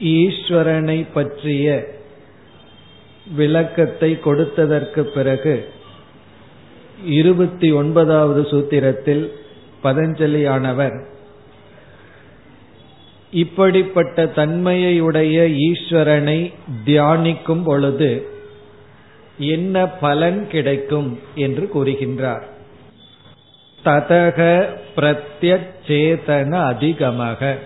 ஈஸ்வரனை பற்றிய விளக்கத்தை கொடுத்ததற்கு பிறகு இருபத்தி ஒன்பதாவது சூத்திரத்தில் பதஞ்சலியானவர் இப்படிப்பட்ட தன்மையுடைய ஈஸ்வரனை தியானிக்கும் பொழுது என்ன பலன் கிடைக்கும் என்று கூறுகின்றார். ததக பிரத்யேதன அதிகமாக.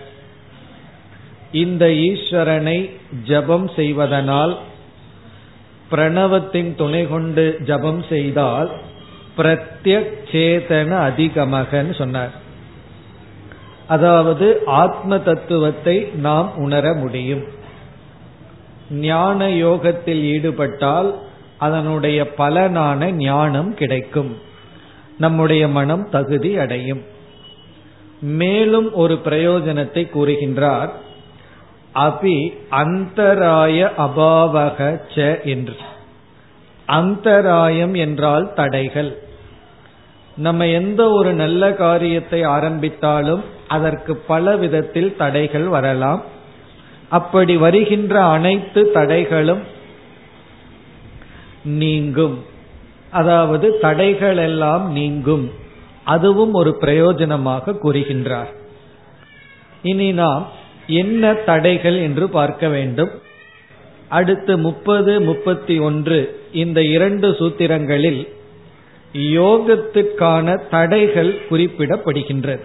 இந்த ஈஸ்வரனை ஜபம் செய்வதனால் பிரணவத்தின் துணை கொண்டு ஜபம் செய்தால் பிரத்யேதன அதிகமகன்னு சொன்னார். அதாவது ஆத்ம தத்துவத்தை நாம் உணர முடியும். ஞான யோகத்தில் ஈடுபட்டால் அதனுடைய பலனான ஞானம் கிடைக்கும். நம்முடைய மனம் தகுதி அடையும். மேலும் ஒரு பிரயோஜனத்தை கூறுகின்றார். அபி அந்தராய அபாவக ச என்று. அந்தராயம் என்றால் தடைகள். நம்ம எந்த ஒரு நல்ல காரியத்தை ஆரம்பித்தாலும் அதற்கு பல விதத்தில் தடைகள் வரலாம். அப்படி வருகின்ற அனைத்து தடைகளும் நீங்கும். அதாவது தடைகள் எல்லாம் நீங்கும். அதுவும் ஒரு பிரயோஜனமாக கூறுகின்றார். இனி நாம் என்ன தடைகள் என்று பார்க்க வேண்டும். அடுத்து முப்பது முப்பத்தி ஒன்று இந்த இரண்டு சூத்திரங்களில் யோகத்துக்கான தடைகள் குறிப்பிடப்படுகின்றது.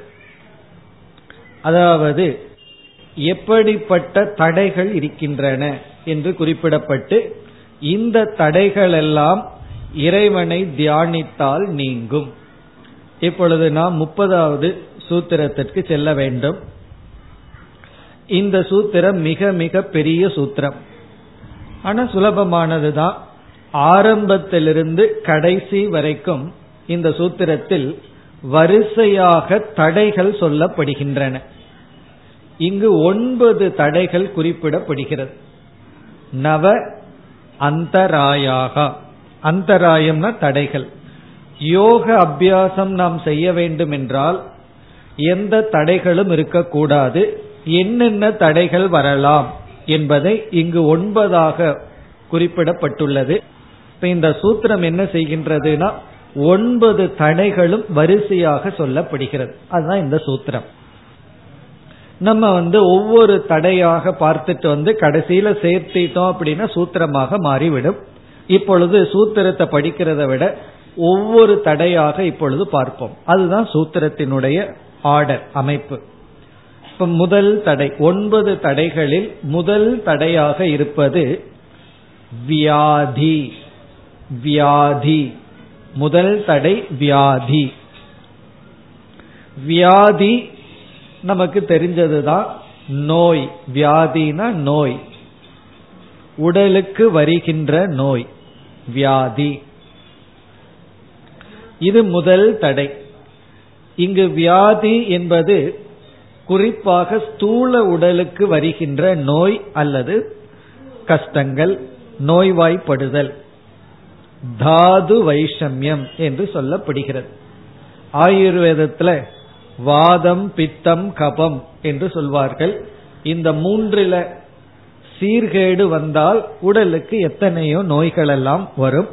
அதாவது எப்படிப்பட்ட தடைகள் இருக்கின்றன என்று குறிப்பிடப்பட்டு இந்த தடைகள் எல்லாம் இறைவனை தியானித்தால் நீங்கும். இப்பொழுது நாம் முப்பதாவது சூத்திரத்திற்கு செல்ல வேண்டும். இந்த சூத்திரம் மிக மிக பெரிய சூத்திரம். ஆனா சுலபமானதுதான். ஆரம்பத்திலிருந்து கடைசி வரைக்கும் இந்த சூத்திரத்தில் வரிசையாக தடைகள் சொல்லப்படுகின்றன. இங்கு ஒன்பது தடைகள் குறிப்பிடப்படுகிறது. நவ அந்தராயாக. அந்தராயம்னா தடைகள். யோக அபியாசம் நாம் செய்ய வேண்டும் என்றால் எந்த தடைகளும் இருக்கக்கூடாது. என்னென்ன தடைகள் வரலாம் என்பதை இங்கு ஒன்பதாக குறிப்பிடப்பட்டுள்ளது. இப்ப இந்த சூத்திரம் என்ன செய்கின்றதுனா ஒன்பது தடைகளும் வரிசையாக சொல்லப்படுகிறது. அதுதான் இந்த சூத்திரம். நம்ம வந்து ஒவ்வொரு தடையாக பார்த்துட்டு வந்து கடைசியில சேர்த்திட்டோம் அப்படின்னா சூத்திரமாக மாறிவிடும். இப்பொழுது சூத்திரத்தை படிக்கிறத விட ஒவ்வொரு தடையாக இப்பொழுது பார்ப்போம். அதுதான் சூத்திரத்தினுடைய ஆர்டர் அமைப்பு. இப்ப முதல் தடை ஒன்பது தடைகளில் முதல் தடையாக இருப்பது வியாதி வியாதி. முதல் தடை வியாதி. வியாதி நமக்கு தெரிஞ்சதுதான் நோய். வியாதினா நோய். உடலுக்கு வருகின்ற நோய். வியாதி. இது முதல் தடை. இங்கு வியாதி என்பது குறிப்பாக ஸ்தூல உடலுக்கு வருகின்ற நோய் அல்லது கஷ்டங்கள் நோய்வாய்ப்படுதல். தாது வைஷமியம் என்று சொல்லப்படுகிறது. ஆயுர்வேதத்துல வாதம் பித்தம் கபம் என்று சொல்வார்கள். இந்த மூன்றில சீர்கேடு வந்தால் உடலுக்கு எத்தனையோ நோய்கள் எல்லாம் வரும்.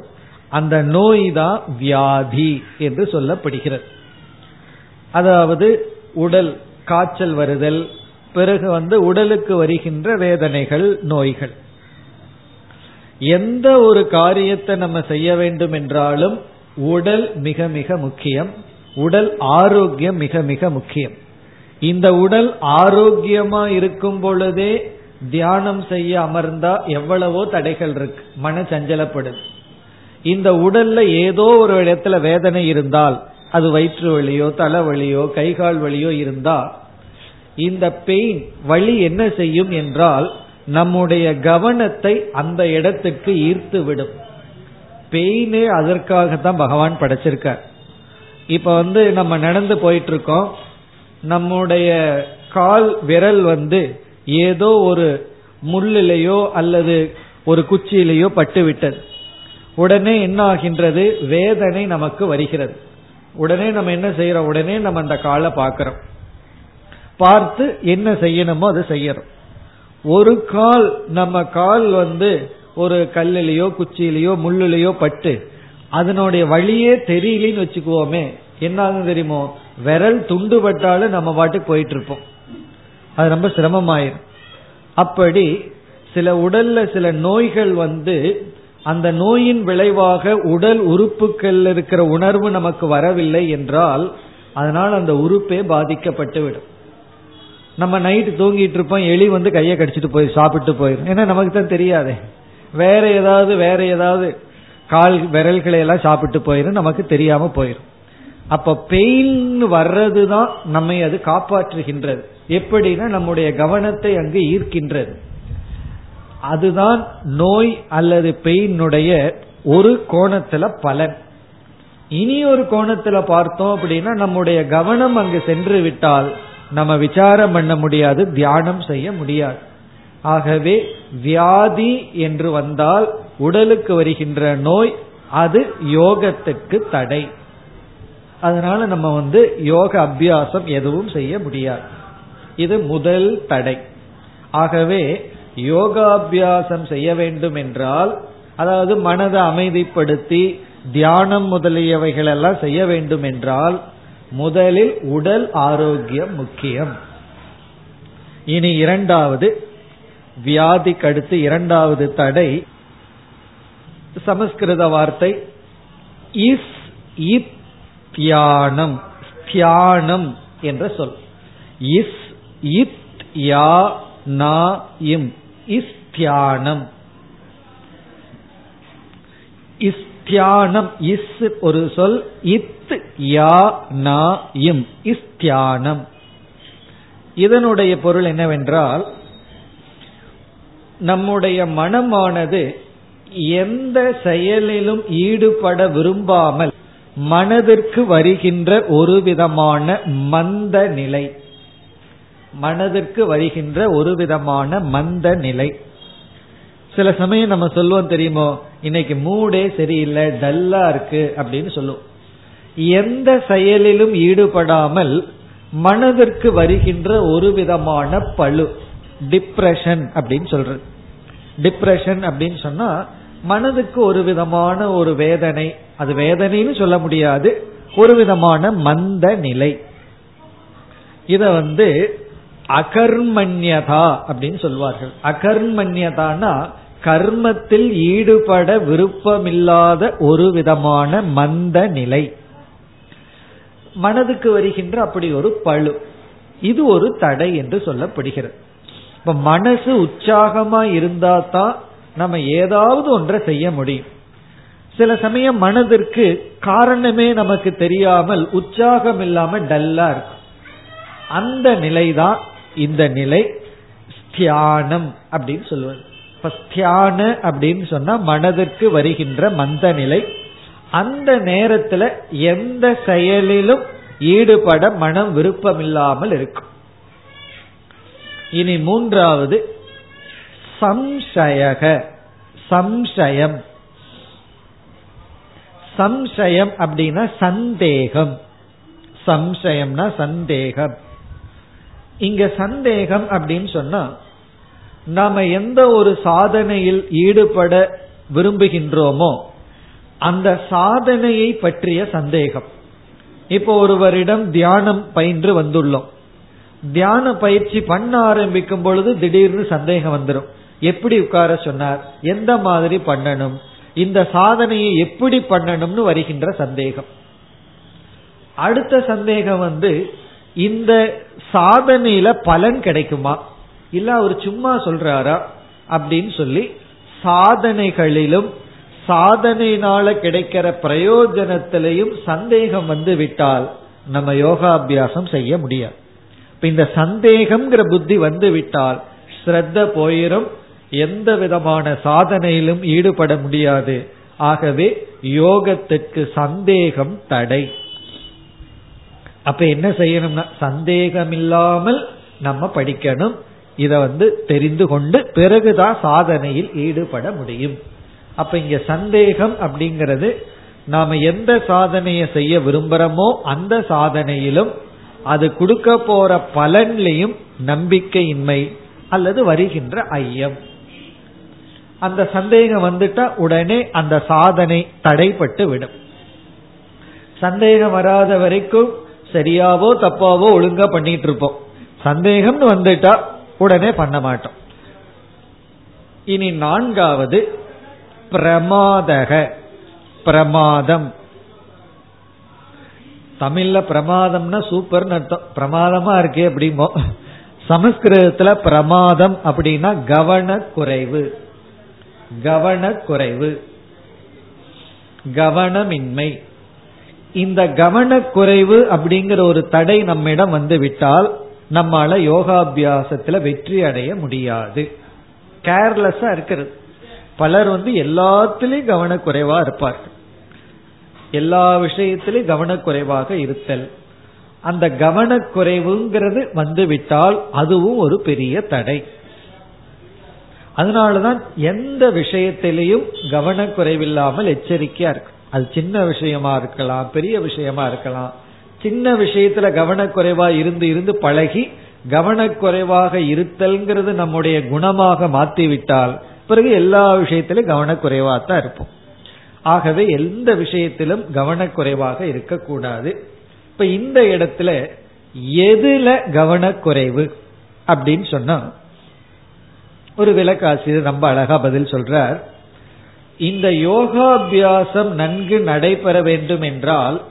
அந்த நோய் தான் வியாதி என்று சொல்லப்படுகிறது. அதாவது உடல் காய்ச்சல் வருதல் பிறகு வந்து உடலுக்கு வருகின்ற வேதனைகள் நோய்கள். எந்த ஒரு காரியத்தை நம்ம செய்ய வேண்டும் என்றாலும் உடல் மிக மிக முக்கியம். உடல் ஆரோக்கியம் மிக மிக முக்கியம். இந்த உடல் ஆரோக்கியமா இருக்கும் பொழுதே தியானம் செய்ய அமர்ந்தா எவ்வளவோ தடைகள் இருக்கு. மன சஞ்சலப்படுது. இந்த உடல்ல ஏதோ ஒரு இடத்துல வேதனை இருந்தால் அது வயிற்று வலியோ தலைவலியோ கைகால் வலியோ இருந்தா இந்த பெயின் வழி என்ன செய்யும் என்றால் நம்முடைய கவனத்தை அந்த இடத்துக்கு ஈர்த்து விடும். பெயினே அதற்காகத்தான் பகவான் படைச்சிருக்கார். இப்ப வந்து நம்ம நடந்து போயிட்டு இருக்கோம் நம்முடைய கால் விரல் வந்து ஏதோ ஒரு முள்ளிலேயோ அல்லது ஒரு குச்சியிலேயோ பட்டு விட்டது உடனே என்ன ஆகின்றது? வேதனை நமக்கு வருகிறது. உடனே நம்ம என்ன செய்யறோம் உடனே நம்ம அந்த காலை பார்க்கிறோம். பார்த்து என்ன செய்யணுமோ அதை செய்யறோம் ஒரு கால் நம்ம கால் வந்து ஒரு கல்லிலேயோ குச்சியிலேயோ முள்ளுலையோ பட்டு அதனுடைய வழியே தெரியலன்னு வச்சுக்குவோமே என்ன தெரியுமோ? விரல் துண்டு பட்டாலும் நம்ம பாட்டுக்கு போயிட்டு இருப்போம் அது ரொம்ப சிரமமாயிரும். அப்படி சில உடல்ல சில நோய்கள் வந்து அந்த நோயின் விளைவாக உடல் உறுப்புகள் இருக்கிற உணர்வு நமக்கு வரவில்லை என்றால் அதனால் அந்த உறுப்பே பாதிக்கப்பட்டு விடும் நம்ம நைட்டு தூங்கிட்டு இருப்போம் எலி வந்து கையை கடிச்சிட்டு போய் சாப்பிட்டு போயிடும் ஏன்னா நமக்கு தான் தெரியாது. வேற ஏதாவது வேற ஏதாவது கால் விரல்களை எல்லாம் சாப்பிட்டு போயிடும் நமக்கு தெரியாம போயிடும் அப்ப பெயின் வர்றதுதான் நம்மை அது காப்பாற்றுகின்றது. எப்படின்னா நம்முடைய கவனத்தை அங்கு ஈர்க்கின்றது. அதுதான் நோய் அல்லது பெயினுடைய ஒரு கோணத்துல பலன். இனி ஒரு கோணத்துல பார்த்தோம் அப்படின்னா நம்முடைய கவனம் அங்கு சென்று விட்டால் நம்ம விசாரம் பண்ண முடியாது தியானம் செய்ய முடியாது. ஆகவே வியாதி என்று வந்தால் உடலுக்கு வருகின்ற நோய் அது யோகத்துக்கு தடை. அதனால நம்ம வந்து யோக அபியாசம் எதுவும் செய்ய முடியாது. இது முதல் தடை. ஆகவே யோகாபியாசம் செய்ய வேண்டும் என்றால் அதாவது மனதை அமைதிப்படுத்தி தியானம் முதலியவைகள் எல்லாம் செய்ய வேண்டும் என்றால் முதலில் உடல் ஆரோக்கியம் முக்கியம். இனி இரண்டாவது வியாதிக்கு அடுத்து இரண்டாவது தடை சமஸ்கிருத வார்த்தை இஸ் இத் தியானம் தியானம் என்ற சொல். இஸ் இத் யா நா இம் இஸ் தியானம். இஸ் தியானம் இஸ் ஒரு சொல் இத் யா நா இம். தியானம் இதனுடைய பொருள் என்னவென்றால் நம்முடைய மனமானது எந்த செயலிலும் ஈடுபட விரும்பாமல் மனதிற்கு வருகின்ற ஒரு விதமான மந்த நிலை. மனதிற்கு வருகின்ற ஒரு விதமான மந்த நிலை. சில சமயம் நம்ம சொல்லுவோம் தெரியுமோ? இன்னைக்கு மூடே சரியில்லை டல்லா இருக்கு அப்படின்னு சொல்லுவோம். எந்த செயலிலும் ஈடுபடாமல் மனதிற்கு வருகின்ற ஒரு விதமான பழு டிப்ரெஷன் அப்படின்னு சொல்றது. டிப்ரெஷன் அப்படின்னு சொன்னா மனதுக்கு ஒரு விதமான ஒரு வேதனை அது வேதனைன்னு சொல்ல முடியாது ஒரு விதமான மந்த நிலை. இத வந்து அகர்மண்யதா அப்படின்னு சொல்வார்கள். அகர்மண்யதானா கர்மத்தில் ஈடுபட விருப்பமில்லாத ஒரு விதமான மந்த நிலை. மனதுக்கு வருகின்ற அப்படி ஒரு பழு. இது ஒரு தடை என்று சொல்லப்படுகிறது. இப்ப மனசு உற்சாகமா இருந்தா தான் நம்ம ஏதாவது ஒன்றை செய்ய முடியும். சில சமயம் மனதிற்கு காரணமே நமக்கு தெரியாமல் உற்சாகம் இல்லாம டல்லா இருக்கும். அந்த நிலைதான் இந்த நிலை தியானம் அப்படின்னு சொல்லுவது தியான அப்படின்னு சொன்னா மனதிற்கு வருகின்ற மந்த நிலை. அந்த நேரத்துல எந்த செயலிலும் ஈடுபட மனம் விருப்பமில்லாமல் இருக்கும். இனி மூன்றாவது சம்சயக சம்சயம். சம்சயம் அப்படின்னா சந்தேகம். சம்சயம்னா சந்தேகம். இங்க சந்தேகம் அப்படின்னு சொன்னா நாம எந்த ஒரு சாதனையில் ஈடுபட விரும்புகின்றோமோ அந்த சாதனையை பற்றிய சந்தேகம். இப்போ ஒருவரிடம் தியானம் பயின்று வந்துள்ளோம். தியான பயிற்சி பண்ண ஆரம்பிக்கும் பொழுது திடீர்னு சந்தேகம் வந்துடும் எப்படி உட்கார சொன்னார்? எந்த மாதிரி பண்ணணும்? இந்த சாதனையை எப்படி பண்ணணும்னு வருகின்ற சந்தேகம். அடுத்த சந்தேகம் வந்து இந்த சாதனையில பலன் கிடைக்குமா? இல்ல அவர் சும்மா சொல்றாரா? அப்படின்னு சொல்லி சாதனைகளிலும் சாதனையினால கிடைக்கிற பிரயோஜனத்திலையும் சந்தேகம் வந்து விட்டால் நம்ம யோகாபியாசம் செய்ய முடியாது. இப்ப இந்த சந்தேகம்ங்கிற புத்தி வந்து விட்டால் ஸ்ரத்த போயிரும் எந்த விதமான சாதனையிலும் ஈடுபட முடியாது. ஆகவே யோகத்துக்கு சந்தேகம் தடை. அப்ப என்ன செய்யணும்னா சந்தேகம் இல்லாமல் நம்ம படிக்கணும். இத வந்து தெரிந்து கொண்டு பிறகுதான் சாதனையில் ஈடுபட முடியும். அப்ப இங்க சந்தேகம் அப்படிங்கிறது நாம எந்த சாதனையை செய்ய விரும்புறோமோ அந்த சாதனையிலும் அது கொடுக்க போற பலன்லையும் நம்பிக்கையின்மை அல்லது வருகின்ற ஐயம். அந்த சந்தேகம் வந்துட்டா உடனே அந்த சாதனை தடைப்பட்டு விடும். சந்தேகம் வராத வரைக்கும் சரியாவோ தப்பாவோ ஒழுங்கா பண்ணிட்டு இருப்போம். சந்தேகம்னு வந்துட்டா உடனே பண்ண மாட்டோம். இனி நான்காவது பிரமாதக பிரமாதம். தமிழ்ல பிரமாதம்னா சூப்பர்னு அர்த்தம். பிரமாதமா இருக்கே அப்படிமோ சமஸ்கிருதத்துல பிரமாதம் அப்படின்னா கவனக்குறைவு. கவனக்குறைவு. கவனமின்மை. இந்த கவனக்குறைவு அப்படிங்கிற ஒரு தடை நம்மிடம் வந்து விட்டால் நம்மால யோகாபியாசத்துல வெற்றி அடைய முடியாது. கேர்லெஸ்ஸா இருக்கிறது. பலர் வந்து எல்லாத்திலையும் கவனக்குறைவா இருப்பார்கள். எல்லா விஷயத்திலும் கவனக்குறைவாக இருத்தல். அந்த கவனக்குறைவுங்கிறது வந்து விட்டால் அதுவும் ஒரு பெரிய தடை. அதனாலதான் எந்த விஷயத்திலையும் கவனக்குறைவில்லாமல் எச்சரிக்கையா இருக்கு. அது சின்ன விஷயமா இருக்கலாம் பெரிய விஷயமா இருக்கலாம். சின்ன விஷயத்துல கவனக்குறைவா இருந்து இருந்து பழகி கவனக்குறைவாக இருத்தல்ங்கிறது நம்முடைய குணமாக மாற்றிவிட்டால் பிறகு எல்லா விஷயத்திலும் கவனக்குறைவா தான் இருப்போம். ஆகவே எந்த விஷயத்திலும் கவனக்குறைவாக இருக்கக்கூடாது. இப்ப இந்த இடத்துல எதுல கவனக்குறைவு அப்படின்னு சொன்னா ஒரு விளக்காசிரியர் ரொம்ப அழகா பதில் சொல்றார். இந்த யோகாபியாசம் நன்கு நடைபெற வேண்டும் என்றால்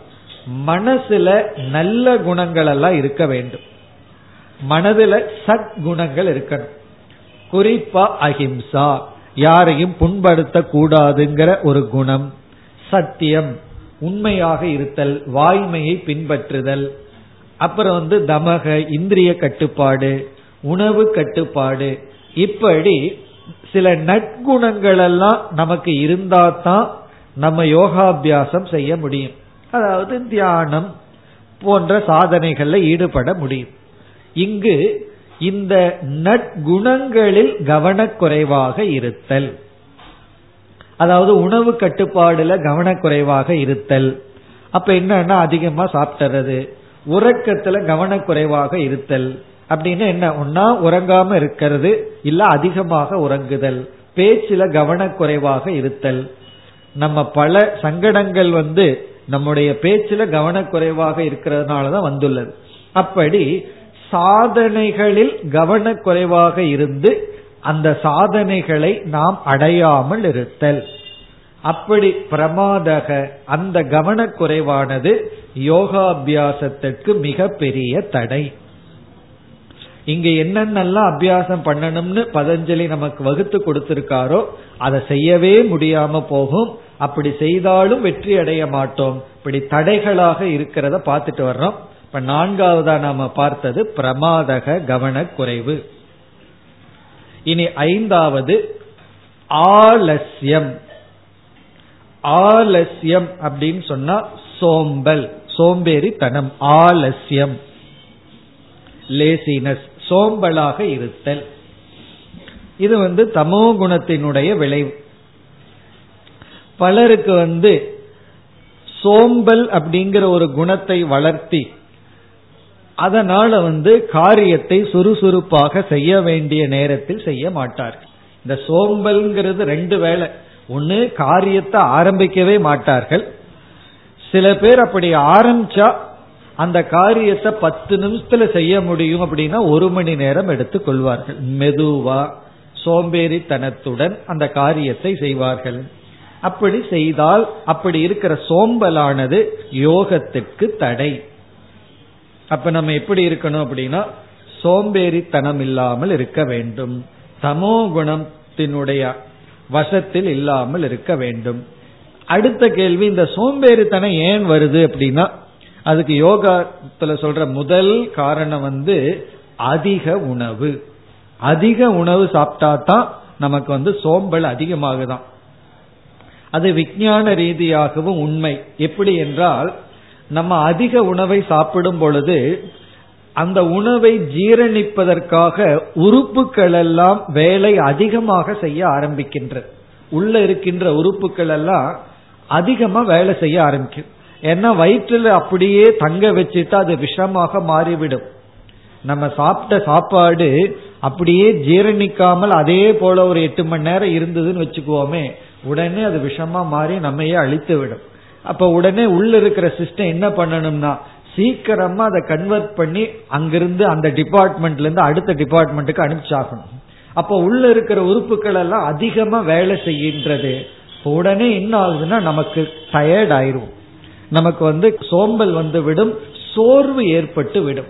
மனசுல நல்ல குணங்கள் எல்லாம் இருக்க வேண்டும். மனதுல சத் குணங்கள் இருக்கணும். குறிப்பா அஹிம்சா யாரையும் புண்படுத்த கூடாதுங்கிற ஒரு குணம். சத்தியம் உண்மையாக இருத்தல் வாய்மையை பின்பற்றுதல். அப்புறம் வந்து தமக இந்திரிய கட்டுப்பாடு உணவு கட்டுப்பாடு. இப்படி சில நற்குணங்கள் எல்லாம் நமக்கு இருந்தா தான் நம்ம யோகாபியாசம் செய்ய முடியும். அதாவது தியானம் போன்ற சாதனைகள்ல ஈடுபட முடியும். இங்கு இந்த நற்குணங்களில் கவனக்குறைவாக இருத்தல். அதாவது உணவு கட்டுப்பாடுல கவனக்குறைவாக இருத்தல். அப்ப என்னன்னா அதிகமா சாப்பிட்டுறது உறக்கத்துல கவனக்குறைவாக இருத்தல். அப்படின்னு என்ன? ஒன்னா உறங்காம இருக்கிறது இல்ல அதிகமாக உறங்குதல். பேச்சுல கவனக்குறைவாக இருத்தல். நம்ம பல சங்கடங்கள் வந்து நம்முடைய பேச்சுல கவனக்குறைவாக இருக்கிறதுனாலதான் வந்துள்ளது. அப்படி சாதனைகளில் கவனக்குறைவாக இருந்து அந்த சாதனைகளை நாம் அடையாமல் இருத்தல். அப்படி பிரமாதக அந்த கவனக்குறைவானது யோகாபியாசத்திற்கு மிகப்பெரிய தடை. இங்க என்னென்னலாம் அபியாசம் பண்ணணும்னு பதஞ்சலி நமக்கு வகுத்து கொடுத்திருக்காரோ அதை செய்யவே முடியாம போகும். அப்படி செய்தாலும் வெற்றி அடைய மாட்டோம். இப்படி தடைகளாக இருக்கிறத பார்த்துட்டு வர்றோம். இப்ப நான்காவதா நாம பார்த்தது பிரமாதக கவனக்குறைவு. இனி ஐந்தாவது ஆலசியம் ஆலசியம் அப்படின்னு சொன்னா சோம்பல் சோம்பேறித்தனம் ஆலசியம் லேசினஸ் சோம்பலாக இருத்தல். இது வந்து தமோ குணத்தினுடைய விளைவு. பலருக்கு வந்து சோம்பல் அப்படிங்கிற ஒரு குணத்தை வளர்த்தி அதனால வந்து காரியத்தை சுறுசுறுப்பாக செய்ய வேண்டிய நேரத்தில் செய்ய மாட்டார்கள். இந்த சோம்பல்ங்கிறது ரெண்டு வேலை ஒன்னு காரியத்தை ஆரம்பிக்கவே மாட்டார்கள். சில பேர் அப்படி ஆரம்பிச்சா அந்த காரியத்தை பத்து நிமிஷத்துல செய்ய முடியும் அப்படின்னா ஒரு மணி நேரம் எடுத்துக் கொள்வார்கள். மெதுவா சோம்பேறித்தனத்துடன் அந்த காரியத்தை செய்வார்கள். அப்படி செய்தால் அப்படி இருக்கிற சோம்பலானது யோகத்துக்கு தடை. அப்ப நம்ம எப்படி இருக்கணும் அப்படின்னா சோம்பேறித்தனம் இல்லாமல் இருக்க வேண்டும். தமோ குணத்தினுடைய வசத்தில் இல்லாமல் இருக்க வேண்டும். அடுத்த கேள்வி இந்த சோம்பேறித்தனம் ஏன் வருது அப்படின்னா அதுக்கு யோகத்துல சொல்ற முதல் காரணம் வந்து அதிக உணவு. அதிக உணவு சாப்பிட்டா தான் நமக்கு வந்து சோம்பல் அதிகமாகுதான். அது விஞ்ஞான ரீதியாகவும் உண்மை. எப்படி என்றால் நம்ம அதிக உணவை சாப்பிடும் பொழுது அந்த உணவை ஜீரணிப்பதற்காக உறுப்புகள் எல்லாம் வேலை அதிகமாக செய்ய ஆரம்பிக்கின்றது உள்ள இருக்கின்ற உறுப்புகள் எல்லாம் அதிகமா வேலை செய்ய ஆரம்பிக்கும். ஏன்னா வயிற்றுல அப்படியே தங்க வச்சுட்டா அது விஷமாக மாறிவிடும். நம்ம சாப்பிட்ட சாப்பாடு அப்படியே ஜீரணிக்காமல் அதே போல ஒரு எட்டு மணி நேரம் இருந்ததுன்னு வச்சுக்குவோமே உடனே அது விஷமா மாறி நம்மையே அழித்து விடும் அப்ப உடனே உள்ள இருக்கிற சிஸ்டம் என்ன பண்ணணும்னா சீக்கிரமா அதை கன்வெர்ட் பண்ணி அங்கிருந்து அந்த டிபார்ட்மெண்ட்ல இருந்து அடுத்த டிபார்ட்மெண்ட்டுக்கு அனுப்பிச்சாகணும். அப்ப உள்ள இருக்கிற உறுப்புகள் எல்லாம் அதிகமா வேலை செய்கின்றது. உடனே என்ன ஆகுதுன்னா நமக்கு டயர்ட் ஆயிரும். நமக்கு வந்து சோம்பல் வந்து விடும் சோர்வு ஏற்பட்டு விடும்.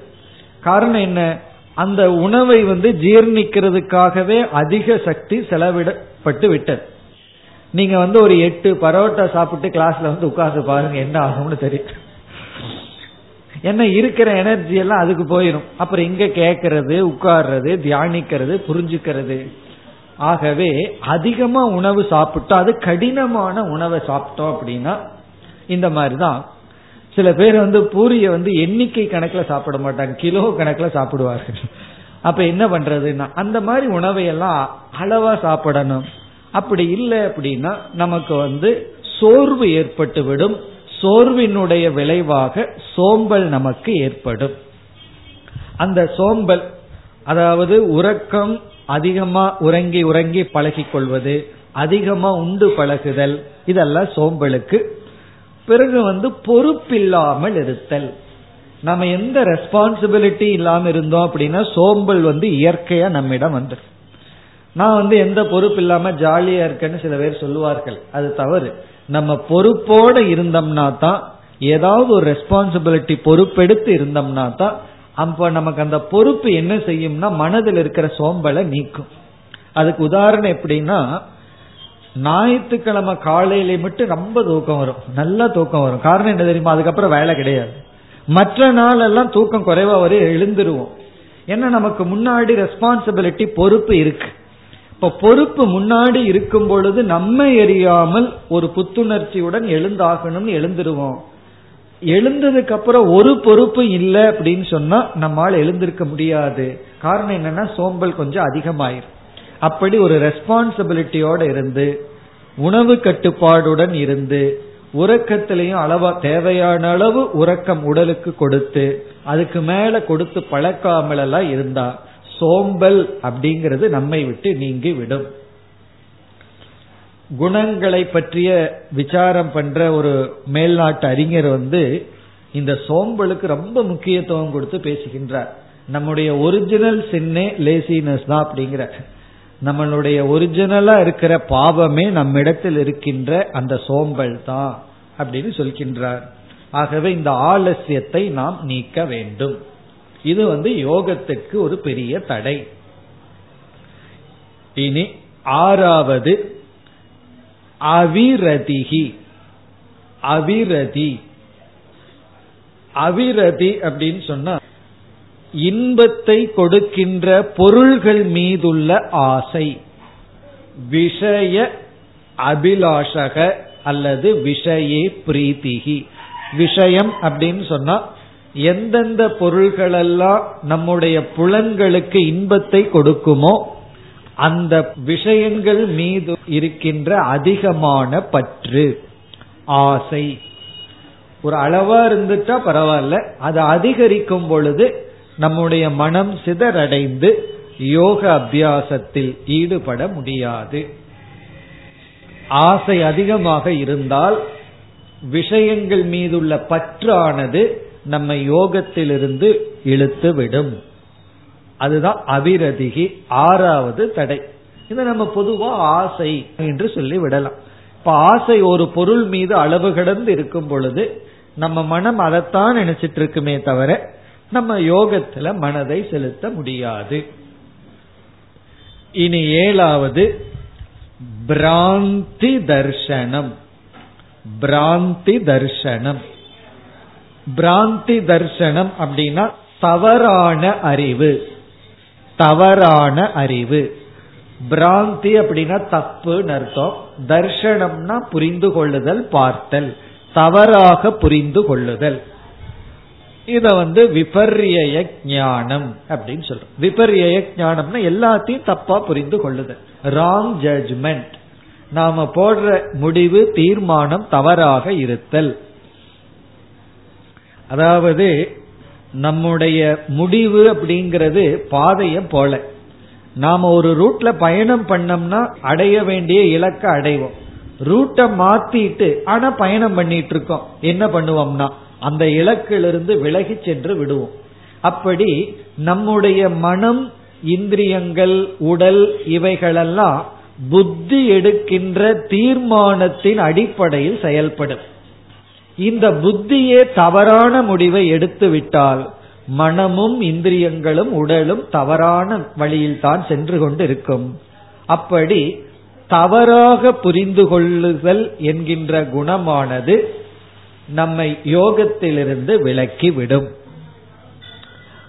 காரணம் என்ன? அந்த உணவை வந்து ஜீர்ணிக்கிறதுக்காகவே அதிக சக்தி செலவிடப்பட்டு விட்டது. நீங்க வந்து ஒரு எட்டு பரோட்டா சாப்பிட்டு கிளாஸ்ல வந்து உட்கார்ந்து பாருங்க என்ன ஆகும்னு தெரியும். என்ன இருக்கிற எனர்ஜி எல்லாம் அதுக்கு போயிடும் அப்புறம் இங்க கேட்கறது உட்கார்றது தியானிக்கிறது புரிஞ்சுக்கிறது. ஆகவே அதிகமா உணவு சாப்பிட்டோம் அது கடினமான உணவை சாப்பிட்டோம் அப்படின்னா இந்த மாதிரிதான். சில பேர் வந்து பூரிய வந்து எண்ணிக்கை கணக்கில் சாப்பிட மாட்டாங்க கிலோ கணக்கில் சாப்பிடுவார்கள். அப்ப என்ன பண்றதுன்னா அந்த மாதிரி உணவை எல்லாம் அளவா சாப்பிடணும். அப்படி இல்லை அப்படின்னா நமக்கு வந்து சோர்வு ஏற்பட்டு விடும் சோர்வினுடைய விளைவாக சோம்பல் நமக்கு ஏற்படும். அந்த சோம்பல் அதாவது உறக்கம் அதிகமா உறங்கி உறங்கி பழகிக் கொள்வது அதிகமா உண்டு பழகுதல் இதெல்லாம் சோம்பலுக்கு. பிறகு வந்து பொறுப்பில்லாமல் இருத்தல். நம்ம எந்த ரெஸ்பான்சிபிலிட்டி இல்லாம இருந்தோம் அப்படின்னா சோம்பல் வந்து இயற்கையா நம்மிடம் வந்துடும் நான் வந்து எந்த பொறுப்பு இல்லாம ஜாலியா இருக்கேன்னு சில பேர் சொல்லுவார்கள். அது தவறு. நம்ம பொறுப்போட இருந்தோம்னா தான் ஏதாவது ஒரு ரெஸ்பான்சிபிலிட்டி பொறுப்பெடுத்து இருந்தோம்னா தான் அப்ப நமக்கு அந்த பொறுப்பு என்ன செய்யும்னா மனதில் இருக்கிற சோம்பலை நீக்கும். அதுக்கு உதாரணம் எப்படின்னா ஞாயிற்றுக்கிழமை காலையில மட்டும் ரொம்ப தூக்கம் வரும். நல்ல தூக்கம் வரும். காரணம் என்ன தெரியுமா? அதுக்கப்புறம் வேலை கிடையாது. மற்ற நாள் எல்லாம் தூக்கம் குறைவா வரும் எழுந்துருவோம். ஏன்னா நமக்கு முன்னாடி ரெஸ்பான்சிபிலிட்டி பொறுப்பு இருக்கு. இப்ப பொறுப்பு முன்னாடி இருக்கும் பொழுது நம்ம எரியாமல் ஒரு புத்துணர்ச்சியுடன் எழுந்தாகணும்னு எழுந்துருவோம். எழுந்ததுக்கு அப்புறம் ஒரு பொறுப்பு இல்லை அப்படின்னு சொன்னா நம்மால் எழுந்திருக்க முடியாது. காரணம் என்னன்னா சோம்பல் கொஞ்சம் அதிகமாயிரும். அப்படி ஒரு ரெஸ்பான்சிபிலிட்டியோட இருந்து உணவு கட்டுப்பாடுடன் இருந்து உறக்கத்திலையும் அளவா தேவையான அளவு உறக்கம் உடலுக்கு கொடுத்து அதுக்கு மேல கொடுத்து பழக்காமல் எல்லாம் இருந்தா சோம்பல் அப்படிங்கிறது நம்மை விட்டு நீங்கி விடும். குணங்களை பற்றிய விசாரம் பண்ற ஒரு மேல்நாட்டு அறிஞர் வந்து இந்த சோம்பலுக்கு ரொம்ப முக்கியத்துவம் கொடுத்து பேசுகின்றார். நம்முடைய ஒரிஜினல் சின்னே லேசினஸ் தான் அப்படிங்கிற. நம்மளுடைய ஒரிஜினலா இருக்கிற பாவமே நம்மிடத்தில் இருக்கின்ற அந்த சோம்பல் தான் அப்படின்னு சொல்கின்றார். ஆகவே இந்த ஆலசியத்தை நாம் நீக்க வேண்டும். இது வந்து யோகத்துக்கு ஒரு பெரிய தடை. இனி ஆறாவது அவிரதிகி அவிரதி. அவிரதி அப்படின்னு சொன்னா இன்பத்தை கொடுக்கின்ற பொருள்கள் மீதுள்ள ஆசை. விஷய அபிலாஷக அல்லது விஷயே பிரீத்திகி விஷயம் அப்படின்னு சொன்னா எந்தெந்த பொருள்களெல்லாம் நம்முடைய புலன்களுக்கு இன்பத்தை கொடுக்குமோ அந்த விஷயங்கள் மீது இருக்கின்ற அதிகமான பற்று ஆசை. ஒரு அளவா இருந்துட்டா பரவாயில்ல. அது அதிகரிக்கும் பொழுது நம்முடைய மனம் சிதறடைந்து யோக அபியாசத்தில் ஈடுபட முடியாது. ஆசை அதிகமாக இருந்தால் விஷயங்கள் மீதுள்ள பற்றானது நம்ம யோகத்திலிருந்து இழுத்து விடும் அதுதான் அபிரதிகி ஆறாவது தடை. இதை நம்ம பொதுவா ஆசை என்று சொல்லி விடலாம். இப்ப ஆசை ஒரு பொருள் மீது அளவு கடந்து இருக்கும் பொழுது நம்ம மனம் அதைத்தான் நினைச்சிட்டு இருக்குமே தவிர நம்ம யோகத்துல மனதை செலுத்த முடியாது. இனி ஏழாவது பிராந்தி தர்சனம் பிராந்தி தர்சனம் பிராந்தி தர்சனம் அப்படின்னா தவறான அறிவு. தவறான அறிவு. பிராந்தி அப்படின்னா தப்புன்னு அர்த்தம். தர்ஷனம்னா புரிந்து கொள்ளுதல் பார்த்தல். தவறாக புரிந்து கொள்ளுதல். இத வந்து விபர்ய ஞானம் அப்படின்னு சொல்றோம். விபர்ய ஞானம்னா எல்லாத்தையும் தப்பா புரிந்து கொள்ளுதல். ராங் ஜட்ஜ்மெண்ட் நாம போடுற முடிவு தீர்மானம் தவறாக இருத்தல். அதாவது நம்முடைய முடிவு அப்படிங்கிறது பாதைய போல. நாம ஒரு ரூட்ல பயணம் பண்ணோம்னா அடைய வேண்டிய இலக்கை அடைவோம். ரூட்டை மாத்திட்டு ஆனா பயணம் பண்ணிட்டு இருக்கோம் என்ன பண்ணுவோம்னா அந்த இலக்கிலிருந்து விலகி சென்று விடுவோம். அப்படி நம்முடைய மனம் இந்திரியங்கள் உடல் இவைகளெல்லாம் புத்தி எடுக்கின்ற தீர்மானத்தின் அடிப்படையில் செயல்படும். இந்த புத்தியே தவறான முடிவை எடுத்துவிட்டால் மனமும் இந்திரியங்களும் உடலும் தவறான வழியில் தான் சென்று கொண்டு இருக்கும் அப்படி தவறாக புரிந்து கொள்ளுதல் என்கின்ற குணமானது நம்மை யோகத்திலிருந்து விலக்கி விடும்.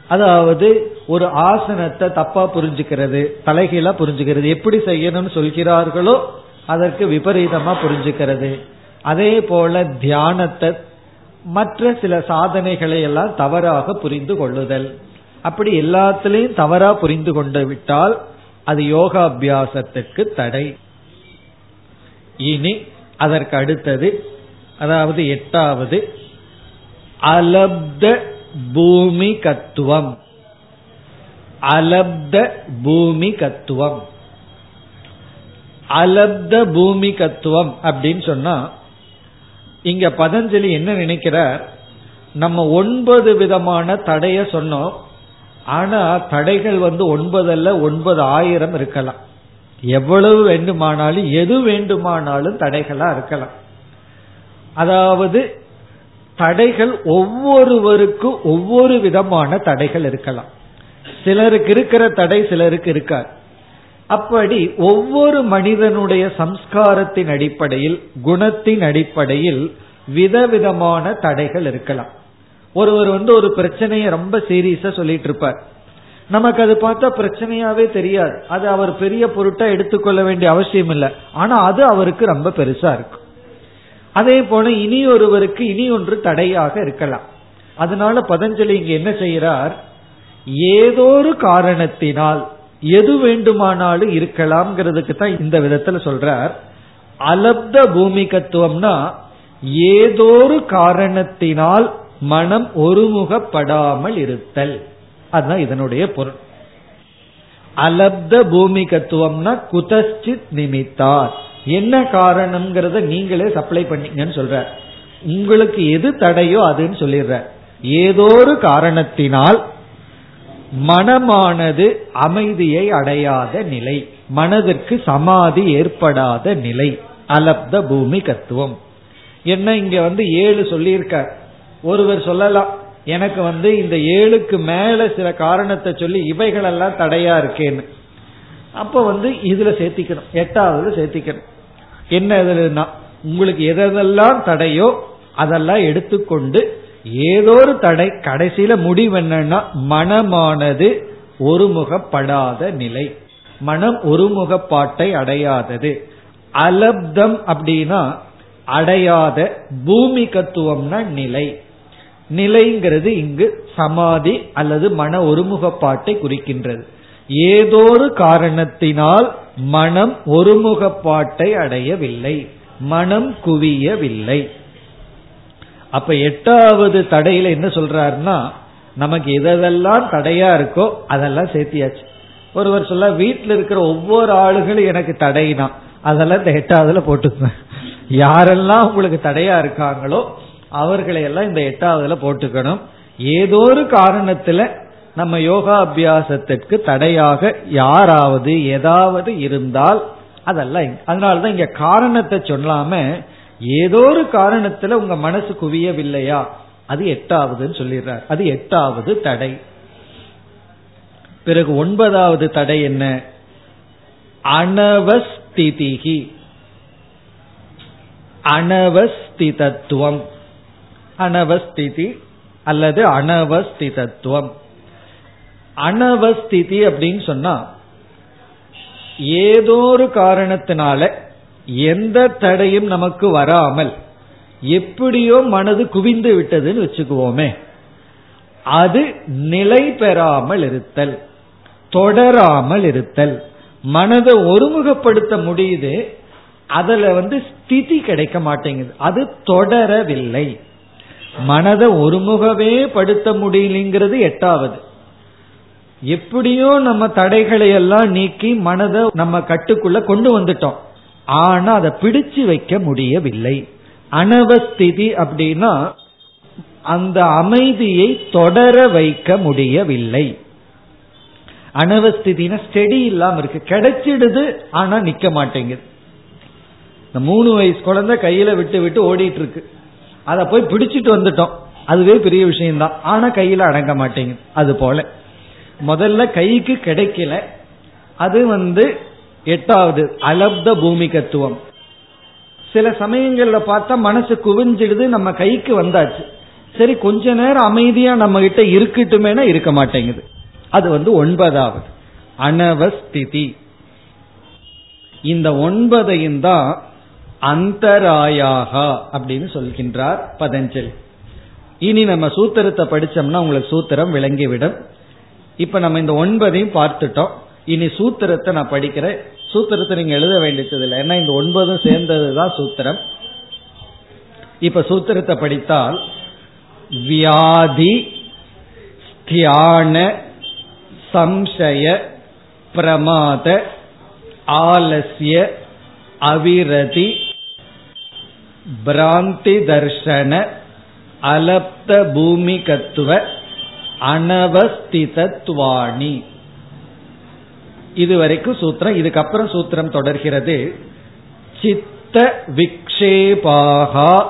அதாவது ஒரு ஆசனத்தை தப்பா புரிஞ்சுக்கிறது தலைகீழா புரிஞ்சுக்கிறது எப்படி செய்யணும்னு சொல்கிறார்களோ அதற்கு விபரீதமா புரிஞ்சுக்கிறது. அதே போல தியானத்தை மற்ற சில சாதனைகளை எல்லாம் தவறாக புரிந்து கொள்ளுதல். அப்படி எல்லாத்திலையும் தவறா புரிந்து கொண்டு விட்டால் அது யோகாபியாசத்துக்கு தடை. இனி அதற்கு அடுத்தது அதாவது எட்டாவது அலப்த பூமி கத்துவம் அலப்த பூமி கத்துவம் அலப்த பூமி கத்துவம் அப்படின்னு சொன்னா இங்க பதஞ்சலி என்ன நினைக்கிறார்? நம்ம ஒன்பது விதமான தடைய சொன்னோம். ஆனா தடைகள் வந்து ஒன்பது அல்ல ஒன்பது ஆயிரம் இருக்கலாம். எவ்வளவு வேண்டுமானாலும் எது வேண்டுமானாலும் தடைகளா இருக்கலாம். அதாவது தடைகள் ஒவ்வொருவருக்கும் ஒவ்வொரு விதமான தடைகள் இருக்கலாம். சிலருக்கு இருக்கிற தடை சிலருக்கு இருக்காது. அப்படி ஒவ்வொரு மனிதனுடைய சம்ஸ்காரத்தின் அடிப்படையில் குணத்தின் அடிப்படையில் விதவிதமான தடைகள் இருக்கலாம். ஒருவர் வந்து ஒரு பிரச்சனையை ரொம்ப சீரியஸா சொல்லிட்டு இருப்பார். நமக்கு அது பார்த்தா பிரச்சனையாவே தெரியாது. அது அவர் பெரிய பொருட்டா எடுத்துக்கொள்ள வேண்டிய அவசியம் இல்லை. ஆனா அது அவருக்கு ரொம்ப பெருசா இருக்கும். அதே போல இனி ஒருவருக்கு இனி ஒன்று தடையாக இருக்கலாம். அதனால பதஞ்சலி இங்க என்ன செய்யறார் ஏதோ ஒரு காரணத்தினால் எது வேண்டுமானாலும் இருக்கலாம்ங்கிறதுக்கு தான் இந்த விதத்துல சொல்றார். அலப்த பூமிகத்துவம்னா ஏதோ ஒரு காரணத்தினால் மனம் ஒருமுகப்படாமல் இருத்தல். அதுதான் இதனுடைய பொருள். அலப்த பூமிகத்துவம்னா குதஸ்டித் நிமித்தார். என்ன காரணம்ங்கிறத நீங்களே சப்ளை பண்ணீங்கன்னு சொல்ற உங்களுக்கு எது தடையோ அதுன்னு சொல்லிடுற ஏதோ ஒரு காரணத்தினால் மனமானது அமைதியை அடையாத நிலை மனதிற்கு சமாதி ஏற்படாத நிலை அலப்த பூமி கத்துவம் என்ன இங்க வந்து ஏழு சொல்லியிருக்க ஒருவர் சொல்லலாம் எனக்கு வந்து இந்த ஏழுக்கு மேல சில காரணத்தை சொல்லி இவைகளெல்லாம் தடையா இருக்கேன்னு. அப்ப வந்து இதுல சேர்த்திக்கணும் எட்டாவதுல சேர்த்திக்கணும். என்ன இதுலன்னா உங்களுக்கு எதெல்லாம் தடையோ அதெல்லாம் எடுத்துக்கொண்டு ஏதோ ஒரு தடை கடைசியில முடிவு என்னன்னா மனமானது ஒருமுகப்படாத நிலை. மனம் ஒருமுகப்பாட்டை அடையாதது. அலப்தம் அப்படின்னா அடையாத பூமிகத்துவம்னா நிலை. நிலைங்கிறது இங்கு சமாதி அல்லது மன ஒருமுகப்பாட்டை குறிக்கின்றது. ஏதோ ஒரு காரணத்தினால் மனம் ஒருமுகப்பாட்டை அடையவில்லை. மனம் குவியவில்லை. அப்ப எட்டாவது தடையில என்ன சொல்றாருன்னா நமக்கு எதெல்லாம் தடையா இருக்கோ அதெல்லாம் சேர்த்தியாச்சு. ஒருவர் சொல்ல வீட்டில் இருக்கிற ஒவ்வொரு ஆளுகளும் எனக்கு தடைனா அதெல்லாம் இந்த எட்டாவதுல போட்டுக்குவேன் யாரெல்லாம் உங்களுக்கு தடையா இருக்காங்களோ அவர்களை எல்லாம் இந்த எட்டாவதுல போட்டுக்கணும். ஏதோ ஒரு காரணத்துல நம்ம யோகா அபியாசத்திற்கு தடையாக யாராவது ஏதாவது இருந்தால் அதெல்லாம் அதனாலதான் இங்க காரணத்தை சொல்லாம ஏதோ ஒரு காரணத்துல உங்க மனசு குவியவில்லையா? அது எட்டாவதுன்னு சொல்லிடுறார். அது எட்டாவது தடை. பிறகு ஒன்பதாவது தடை என்ன? அனவஸ்திதிகி. அனவஸ்திதத்துவம். அனவஸ்திதி அல்லது அனவஸ்திதத்துவம். அனவஸ்திதி அப்படின்னு சொன்னா ஏதோ ஒரு காரணத்தினால எந்த தடையும் நமக்கு வராமல் எப்படியோ மனது குவிந்து விட்டதுன்னு வச்சுக்குவோமே. அது நிலை பெறாமல் இருத்தல் தொடராமல் இருத்தல் மனதை ஒருமுகப்படுத்த முடியுது அதுல வந்து ஸ்திதி கிடைக்க மாட்டேங்குது. அது தொடரவில்லை. மனதை ஒருமுகவே படுத்த முடியலைங்கிறது எட்டாவது. எப்படியோ நம்ம தடைகளை எல்லாம் நீக்கி மனதை நம்ம கட்டுக்குள்ள கொண்டு வந்துட்டோம். ஆனா அதை பிடிச்சு வைக்க முடியவில்லை. அனவஸ்திதி அப்படின்னா அந்த அமைதியை தொடர வைக்க முடியவில்லை. அனவஸ்திதினா ஸ்டெடி இல்லாம இருக்கு. கிடைச்சிடுது ஆனா நிக்க மாட்டேங்குது. இந்த மூணு வயசு குழந்தை கையில விட்டு விட்டு ஓடிட்டு இருக்கு. அதை போய் பிடிச்சிட்டு வந்துட்டோம். அதுவே பெரிய விஷயம்தான். ஆனா கையில அடங்க மாட்டேங்குது. அது போல. முதல்ல கைக்கு கிடைக்கல. அது வந்து எட்டாவது அலப்த பூமிகத்துவம். சில சமயங்கள்ல பார்த்தா மனசு குவிஞ்சிடுது நம்ம கைக்கு வந்தாச்சு. சரி கொஞ்ச நேரம் அமைதியா நம்ம கிட்ட இருக்கட்டுமேனா இருக்க மாட்டேங்குது. அது வந்து ஒன்பதாவது அனவஸ்திதி. இந்த ஒன்பதையும் தான் அந்தராயாகா அப்படின்னு சொல்கின்றார் பதஞ்சலி. இனி நம்ம சூத்திரத்தை படிச்சோம்னா உங்களுக்கு சூத்திரம் விளங்கிவிடும். இப்ப நம்ம இந்த ஒன்பதையும் பார்த்துட்டோம். இனி சூத்திரத்தை நான் படிக்கிறேன். சூத்திரத்தை நீங்க எழுத வேண்டியது இல்லை ஏன்னா இந்த ஒன்பதும் சேர்ந்ததுதான் சூத்திரம். இப்ப சூத்திரத்தை படித்தால் வியாதி தியான சம்சய பிரமாத ஆலசிய அவிரதி பிராந்தி தர்ஷன அலப்த பூமிகத்துவ அனவஸ்திதத்வாணி. இதுவரைக்கும் சூத்திரம் இதுக்கப்புறம் சூத்திரம் தொடர்கிறது. சித்த விக்ஷேபாகா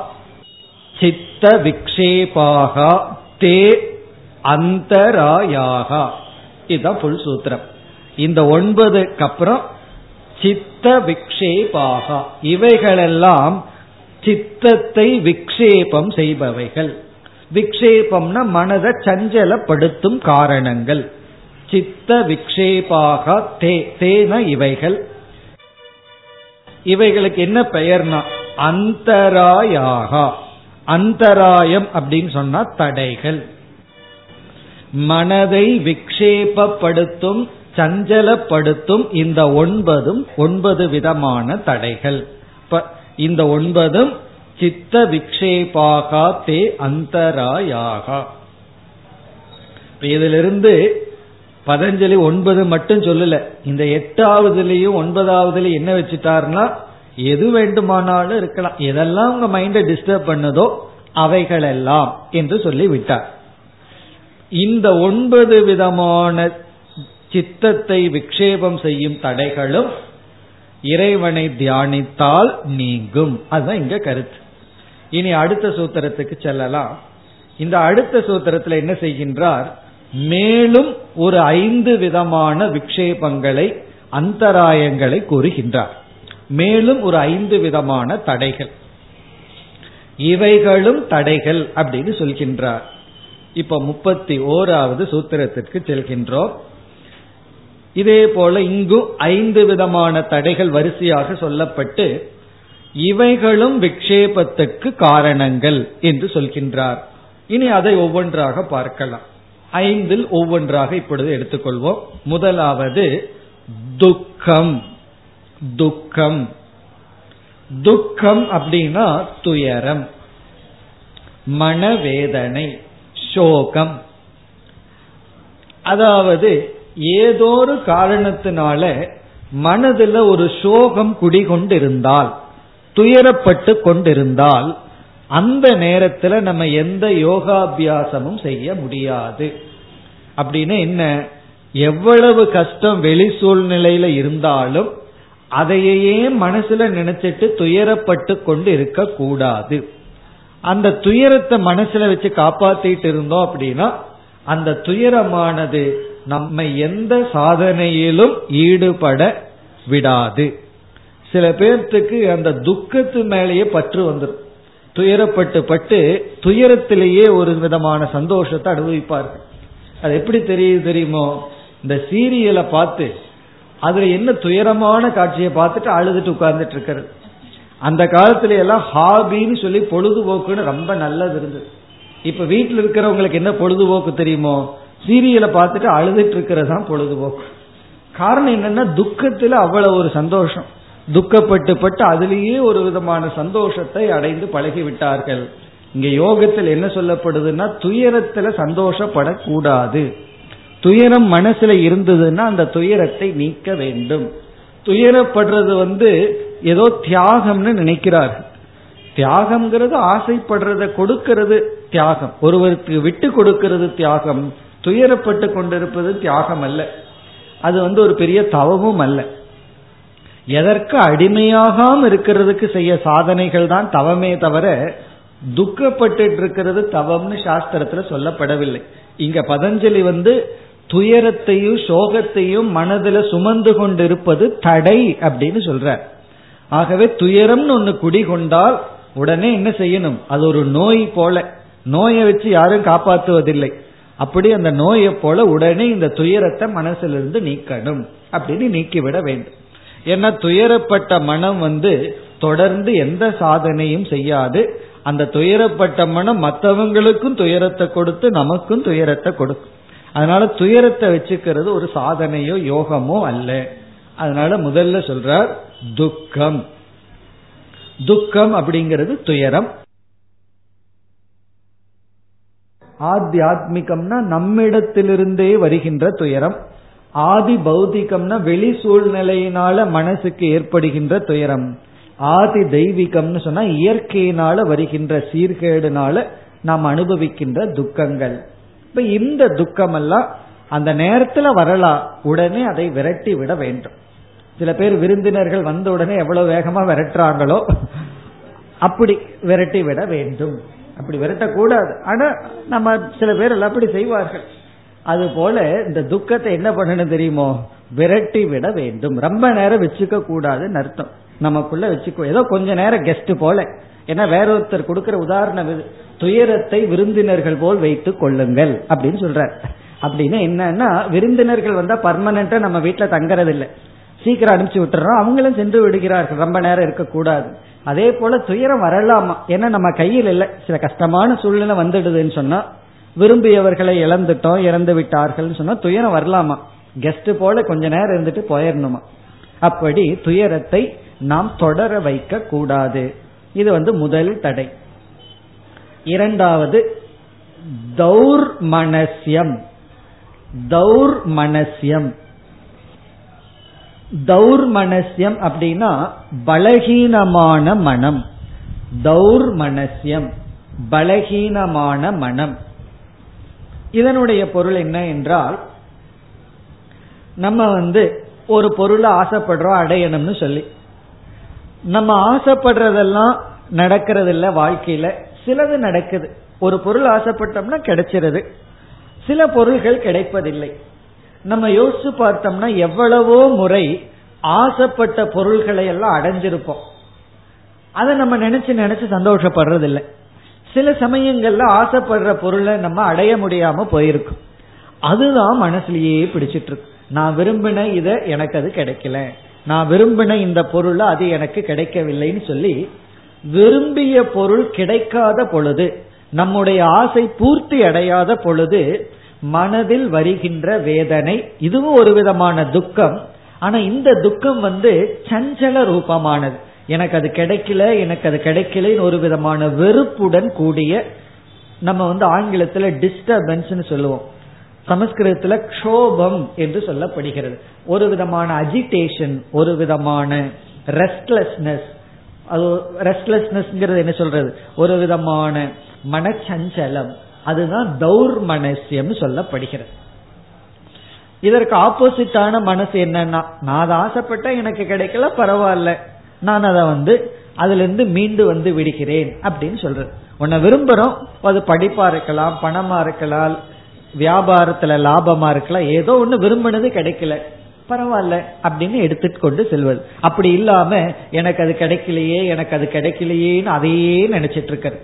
சித்த விக்ஷேபாகா தே அந்தராயாகா. இதுதான் புல் சூத்திரம். இந்த ஒன்பதுக்கு அப்புறம் சித்த விக்ஷேபாகா. இவைகளெல்லாம் சித்தத்தை விக்ஷேபம் செய்பவைகள். விக்ஷேபம்னா மனதை சஞ்சலப்படுத்தும் காரணங்கள். சித்த விக்ஷேபாக தே தேன இவைகள். இவைகளுக்கு என்ன பெயர்னா அந்தராயாக. அந்தராயம் அப்படின்னு சொன்னா தடைகள். மனதை விக்ஷேபப்படுத்தும் சஞ்சலப்படுத்தும் இந்த ஒன்பதும் ஒன்பது விதமான தடைகள். இந்த ஒன்பதும் சித்த விக்ஷேபாகா தே அந்தராயாக. இதிலிருந்து பதஞ்சலி ஒன்பது மட்டும் சொல்லல. இந்த எட்டாவதுலயும் ஒன்பதாவதுலயும் என்ன வச்சுட்டாருன்னா எது வேண்டுமானாலும் இருக்கலாம். எதெல்லாம் உங்க மைண்டை டிஸ்டர்ப் பண்ணதோ அவைகளெல்லாம் என்று சொல்லி விட்டார் இந்த ஒன்பது விதமான சித்தத்தை விக்ஷேபம் செய்யும் தடைகளும் இறைவனை தியானித்தால் நீங்கும். அதுதான் இங்க கருத்து. இனி அடுத்த சூத்திரத்துக்கு செல்லலாம். இந்த அடுத்த சூத்திரத்தில் என்ன செய்கின்றார்? மேலும் ஒரு ஐந்து விதமான விக்ஷேபங்களை அந்தராயங்களை கூறுகின்றார். மேலும் ஒரு ஐந்து விதமான தடைகள். இவைகளும் தடைகள் அப்படின்னு சொல்கின்றார். இப்ப முப்பத்தி ஓராவது சூத்திரத்திற்கு செல்கின்றோம். இதே போல இங்கும் ஐந்து விதமான தடைகள் வரிசையாக சொல்லப்பட்டு இவைகளும் விக்ஷேபத்துக்கு காரணங்கள் என்று சொல்கின்றார். இனி அதை ஒவ்வொன்றாக பார்க்கலாம். ஐந்தில் ஒவ்வொன்றாக இப்பொழுது எடுத்துக்கொள்வோம். முதலாவது துக்கம். துக்கம். துக்கம் அப்படின்னா துயரம். மனவேதனை. சோகம். அதாவது ஏதோ ஒரு காரணத்தினால மனதில் ஒரு சோகம் குடிகொண்டிருந்தால் துயரப்பட்டு கொண்டிருந்தால் அந்த நேரத்தில் நம்ம எந்த யோகாபியாசமும் செய்ய முடியாது. அப்படின்னு என்ன? எவ்வளவு கஷ்டம் வெளி சூழ்நிலையில இருந்தாலும் அதையே மனசுல நினைச்சிட்டு துயரப்பட்டு கொண்டு இருக்க கூடாது. அந்த துயரத்தை மனசுல வச்சு காப்பாத்திட்டு இருந்தோம் அப்படின்னா அந்த துயரமானது நம்மை எந்த சாதனையிலும் ஈடுபட விடாது. சில பேர்த்துக்கு அந்த துக்கத்து மேலேயே பற்று வந்துடும் துயரப்பட்டு பட்டு துயரத்திலேயே ஒரு விதமான சந்தோஷத்தை அனுபவிப்பார்கள். அது எப்படி தெரியுது தெரியுமோ? இந்த சீரியலை பார்த்து அதுல என்ன துயரமான காட்சியை பார்த்துட்டு அழுதுட்டு உட்கார்ந்துட்டு இருக்கிறது. அந்த காலத்துல எல்லாம் ஹாபின்னு சொல்லி பொழுதுபோக்குன்னு ரொம்ப நல்லது இருந்தது. இப்ப வீட்டில் இருக்கிறவங்களுக்கு என்ன பொழுதுபோக்கு தெரியுமோ? சீரியலை பார்த்துட்டு அழுதுட்டு இருக்கிறது தான் பொழுதுபோக்கு. காரணம் என்னன்னா துக்கத்துல அவ்வளவு ஒரு சந்தோஷம். துக்கப்பட்டு பட்டு ஒரு விதமான சந்தோஷத்தை அடைந்து பழகி விட்டார்கள் இங்க யோகத்தில் என்ன சொல்லப்படுதுன்னா துயரத்துல சந்தோஷப்படக்கூடாது. துயரம் மனசுல இருந்ததுன்னா அந்த துயரத்தை நீக்க வேண்டும். துயரப்படுறது வந்து ஏதோ தியாகம்னு நினைக்கிறார்கள். தியாகம்ங்கிறது ஆசைப்படுறத கொடுக்கிறது தியாகம். ஒருவருக்கு விட்டு கொடுக்கிறது தியாகம். துயரப்பட்டு கொண்டிருப்பது தியாகம் அல்ல அது வந்து ஒரு பெரிய தவமும் அல்ல. எதற்கு அடிமையாகாம இருக்கிறதுக்கு செய்ய சாதனைகள் தான் தவமே தவிர துக்கப்பட்டு இருக்கிறது தவம்னு சாஸ்திரத்துல சொல்லப்படவில்லை. இங்க பதஞ்சலி வந்து துயரத்தையும் சோகத்தையும் மனதில் சுமந்து கொண்டிருப்பது தடை அப்படின்னு சொல்ற ஆகவே துயரம்னு ஒன்னு குடிகொண்டால் உடனே என்ன செய்யணும்? அது ஒரு நோய் போல. நோயை வச்சு யாரும் காப்பாற்றுவதில்லை. அப்படி அந்த நோயை போல உடனே இந்த துயரத்தை மனசிலிருந்து நீக்கணும் அப்படின்னு நீக்கிவிட வேண்டும். ஏன்னா துயரப்பட்ட மனம் வந்து தொடர்ந்து எந்த சாதனையும் செய்யாது. அந்த துயரப்பட்ட மனம் மற்றவங்களுக்கும் துயரத்தை கொடுத்து நமக்கும் துயரத்தை கொடுக்கும். அதனால துயரத்தை வச்சுக்கிறது ஒரு சாதனையோ யோகமோ அல்ல. அதனால முதல்ல சொல்றார் துக்கம். துக்கம் அப்படிங்கிறது துயரம். ஆத்தியாத்மிகம்னா நம்மிடத்திலிருந்தே வருகின்ற துயரம். ஆதி பௌதிகம்னா வெளி சூழ்நிலையினால மனசுக்கு ஏற்படுகின்ற துயரம். ஆதி தெய்வீகம்னு சொன்னா இயற்கையினால வருகின்ற சீர்கேடுனால நாம் அனுபவிக்கின்ற துக்கங்கள். இப்ப இந்த துக்கம் எல்லாம் அந்த நேரத்துல வரலாம். உடனே அதை விரட்டி விட வேண்டும். சில பேர் விருந்தினர்கள் வந்த உடனே எவ்வளவு வேகமா விரட்டுறாங்களோ அப்படி விரட்டி விட வேண்டும். அப்படி விரட்டக்கூடாது. ஆனா நம்ம சில பேர் எல்லாம் அப்படி செய்வார்கள். அது போல இந்த துக்கத்தை என்ன பண்ணணும் தெரியுமோ? விரட்டி விட வேண்டும். ரொம்ப நேரம் வச்சுக்க கூடாதுன்னு அர்த்தம். நமக்குள்ள வச்சுக்கோ. ஏதோ கொஞ்ச நேரம் கெஸ்ட் போல. ஏன்னா வேற ஒருத்தர் கொடுக்கிற உதாரணம் துயரத்தை விருந்தினர்கள் போல் வைத்துக் கொள்ளுங்கள் அப்படின்னு சொல்றார். அப்படின்னு என்னன்னா விருந்தினர்கள் வந்தா பர்மனண்டா நம்ம வீட்டுல தங்கறது இல்லை சீக்கிரம் அனுப்பிச்சு விட்டுறோம். அவங்களும் சென்று விடுகிறார்கள். ரொம்ப நேரம் இருக்கக்கூடாது. அதே போல துயரம் வரலாமா? ஏன்னா நம்ம கையில் இல்லை. சில கஷ்டமான சூழ்நிலை வந்துடுதுன்னு சொன்னா விரும்பியவர்களை இழந்துட்டோம் இறந்து விட்டார்கள் சொன்னா துயரம் வரலாமா? கெஸ்ட் போல கொஞ்ச நேரம் இருந்துட்டு போயிடணுமா அப்படி துயரத்தை நாம் தொடர வைக்க கூடாது. இது வந்து முதல் தடை. இரண்டாவது தௌர் மனசியம் தௌர் மனசியம் தௌர் மனசியம் அப்படின்னா பலகீனமான மனம். தௌர் மனசியம் பலகீனமான மனம். இதனுடைய பொருள் என்ன என்றால் நம்ம வந்து ஒரு பொருளை ஆசைப்படுறோம் அடையணும்னு சொல்லி. நம்ம ஆசைப்படுறதெல்லாம் நடக்கிறது இல்ல வாழ்க்கையில. சிலது நடக்குது. ஒரு பொருள் ஆசைப்பட்டோம்னா கிடைச்சிருது. சில பொருள்கள் கிடைப்பதில்லை. நம்ம யோசிச்சு பார்த்தோம்னா எவ்வளவோ முறை ஆசைப்பட்ட பொருள்களை எல்லாம் அடைஞ்சிருப்போம். அதை நம்ம நினைச்சு நினைச்சு சந்தோஷப்படுறது இல்லை சில சமயங்கள்ல ஆசைப்படுற பொருளை நம்ம அடைய முடியாம போயிருக்கும். அதுதான் மனசுலயே பிடிச்சிட்டு இருக்கு. நான் விரும்பின இதை எனக்கு அது கிடைக்கல. நான் விரும்பின இந்த பொருள் அது எனக்கு கிடைக்கவில்லைன்னு சொல்லி விரும்பிய பொருள் கிடைக்காத பொழுது நம்முடைய ஆசை பூர்த்தி அடையாத பொழுது மனதில் வருகின்ற வேதனை இதுவும் ஒரு விதமான துக்கம். ஆனா இந்த துக்கம் வந்து சஞ்சல ரூபமானது. எனக்கு அது கிடைக்கல எனக்கு அது கிடைக்கலன்னு ஒரு விதமான வெறுப்புடன் கூடிய நம்ம வந்து ஆங்கிலத்துல டிஸ்டர்பன்ஸ் சொல்லுவோம். சமஸ்கிருதத்துல க்ஷோபம் என்று சொல்லப்படுகிறது. ஒரு விதமான அஜிடேஷன் ஒரு விதமான ரெஸ்ட்லெஸ்னஸ் அது ரெஸ்ட்லெஸ்னஸ்ங்கிறது என்ன சொல்றது? ஒரு விதமான மனச்சஞ்சலம். அதுதான் தௌர் மனசியம் சொல்லப்படுகிறது. இதற்கு ஆப்போசிட்டான மனசு என்னன்னா நான் அதை ஆசைப்பட்ட எனக்கு கிடைக்கல பரவாயில்ல. நான் அதை வந்து அதுல இருந்து மீண்டு வந்து விடுகிறேன் அப்படின்னு சொல்றது. உன்னை விரும்புறோம் அது படிப்பா இருக்கலாம் பணமா இருக்கலாம் வியாபாரத்துல லாபமா இருக்கலாம் ஏதோ ஒண்ணு விரும்பினது கிடைக்கல. பரவாயில்ல அப்படின்னு எடுத்துட்டு கொண்டு செல்வது. அப்படி இல்லாம எனக்கு அது கிடைக்கலையே எனக்கு அது கிடைக்கலையேன்னு அதையே நினைச்சிட்டு இருக்கிறது.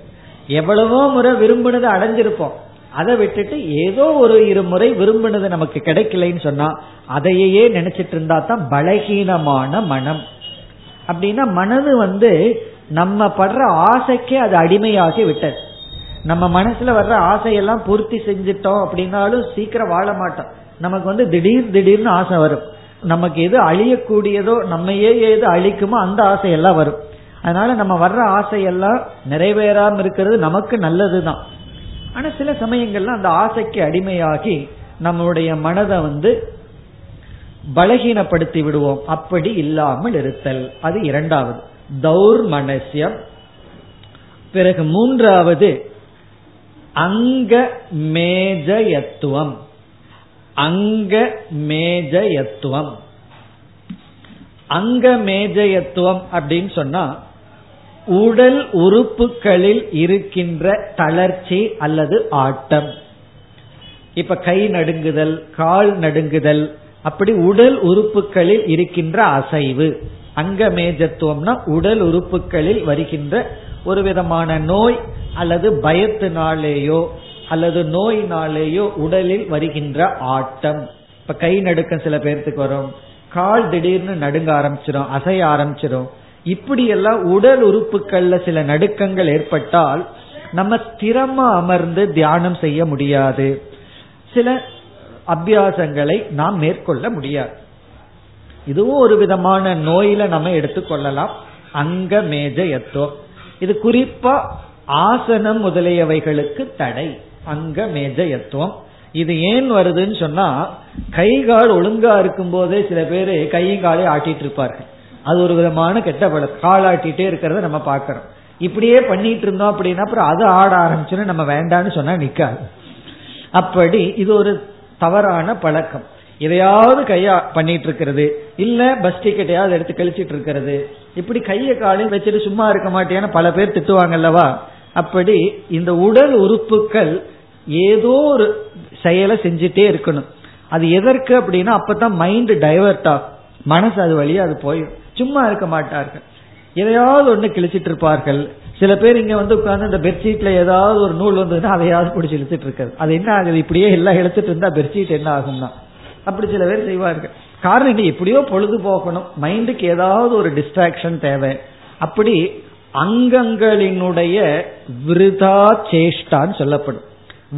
எவ்வளவோ முறை விரும்பினதை அடைஞ்சிருப்போம். அதை விட்டுட்டு ஏதோ ஒரு இரு முறை விரும்பினது நமக்கு கிடைக்கலைன்னு சொன்னா அதையே நினைச்சிட்டு இருந்தா தான் பலகீனமான மனம். அப்படின்னா மனது வந்து நம்ம படுற ஆசைக்கே அது அடிமையாகி விட்டது. நம்ம மனசுல வர்ற ஆசையெல்லாம் பூர்த்தி செஞ்சிட்டோம் அப்படின்னாலும் சீக்கிரம் வாழ மாட்டோம். நமக்கு வந்து திடீர் திடீர்னு ஆசை வரும். நமக்கு எது அழியக்கூடியதோ நம்மையே எது அழிக்குமோ அந்த ஆசையெல்லாம் வரும். அதனால நம்ம வர்ற ஆசையெல்லாம் நிறைவேறாம இருக்கிறது நமக்கு நல்லதுதான். ஆனா சில சமயங்கள்ல அந்த ஆசைக்கு அடிமையாகி நம்மளுடைய மனதை வந்து பலகீனப்படுத்தி விடுவோம் அப்படி இல்லாமல் இருத்தல். அது இரண்டாவது. தௌர் மனசியம் பிறகு மூன்றாவது. அங்க மேஜயத்துவம். அங்க மேஜயத்துவம். அங்க மேஜயத்துவம் அப்படின்னு சொன்னா உடல் உறுப்புகளில் இருக்கின்ற தளர்ச்சி அல்லது ஆட்டம். இப்ப கை நடுங்குதல் கால் நடுங்குதல் அப்படி உடல் உறுப்புகளில் இருக்கின்ற அசைவு. அங்க மேஜத்துவம்னா உடல் உறுப்புகளில் வருகின்ற ஒரு விதமான நோய் அல்லது பயத்தினாலேயோ அல்லது நோயினாலேயோ உடலில் வருகின்ற ஆட்டம். இப்ப கை நடுக்கம் சில பேர்த்துக்கு வரும். கால் திடீர்னு நடுங்க ஆரம்பிச்சிடும் அசைய ஆரம்பிச்சிடும் இப்படியெல்லாம் உடல் உறுப்புகள்ல சில நடுக்கங்கள் ஏற்பட்டால் நம்ம ஸ்திரமா அமர்ந்து தியானம் செய்ய முடியாது. சில அபியாசங்களை நாம் மேற்கொள்ள முடியாது. இதுவும் ஒரு விதமான நோயில நம்ம எடுத்துக்கொள்ளலாம் அங்க மேஜ எத்துவம் இது குறிப்பா ஆசனம் முதலியவைகளுக்கு தடை. அங்க மேஜ எத்துவம் இது ஏன் வருதுன்னு சொன்னா கை கால் ஒழுங்கா இருக்கும் போதே சில பேர் கையும் காலை ஆட்டிட்டு இருப்பார்கள். அது ஒரு விதமான கெட்ட பழக்கம். கால் ஆட்டிட்டே இருக்கிறத நம்ம பாக்கிறோம் இப்படியே பண்ணிட்டு இருந்தோம் அப்படின்னா அப்புறம் அது ஆட ஆரம்பிச்சுன்னு நம்ம வேண்டான்னு சொன்னா நிக்காது. அப்படி இது ஒரு தவறான பழக்கம். எதையாவது கையா பண்ணிட்டு இருக்கிறது இல்ல பஸ் டிக்கெட்டையாவது எடுத்து கழிச்சிட்டு இருக்கிறது இப்படி கையை காலையும் வச்சுட்டு சும்மா இருக்க மாட்டேன்னு பல பேர் திட்டுவாங்கல்லவா? அப்படி இந்த உடல் உறுப்புகள் ஏதோ ஒரு செயலை செஞ்சுட்டே இருக்கணும். அது எதற்கு அப்படின்னா அப்பதான் மைண்ட் டைவர்ட் ஆகும். மனசு அது வழியா அது போயிடும். சும்மா இருக்க மாட்டார்கள். எதையாவது ஒன்று கிழிச்சிட்டு இருப்பார்கள் சில பேர் இங்க வந்து உட்கார்ந்து இந்த பெட்ஷீட்ல ஏதாவது ஒரு நூல் வந்ததுன்னா அதையாவது பிடிச்சி இழுத்துட்டு இருக்காது. அது என்ன ஆகுது? இப்படியே எல்லாம் இழுத்துட்டு இருந்தா பெட்ஷீட் என்ன ஆகும்னா? அப்படி சில பேர் செய்வார்கள். காரணம் என்ன? எப்படியோ பொழுது போகணும் மைண்டுக்கு ஏதாவது ஒரு டிஸ்ட்ராக்ஷன் தேவை. அப்படி அங்கங்களினுடைய விருதா சேஷ்டான்னு சொல்லப்படும்.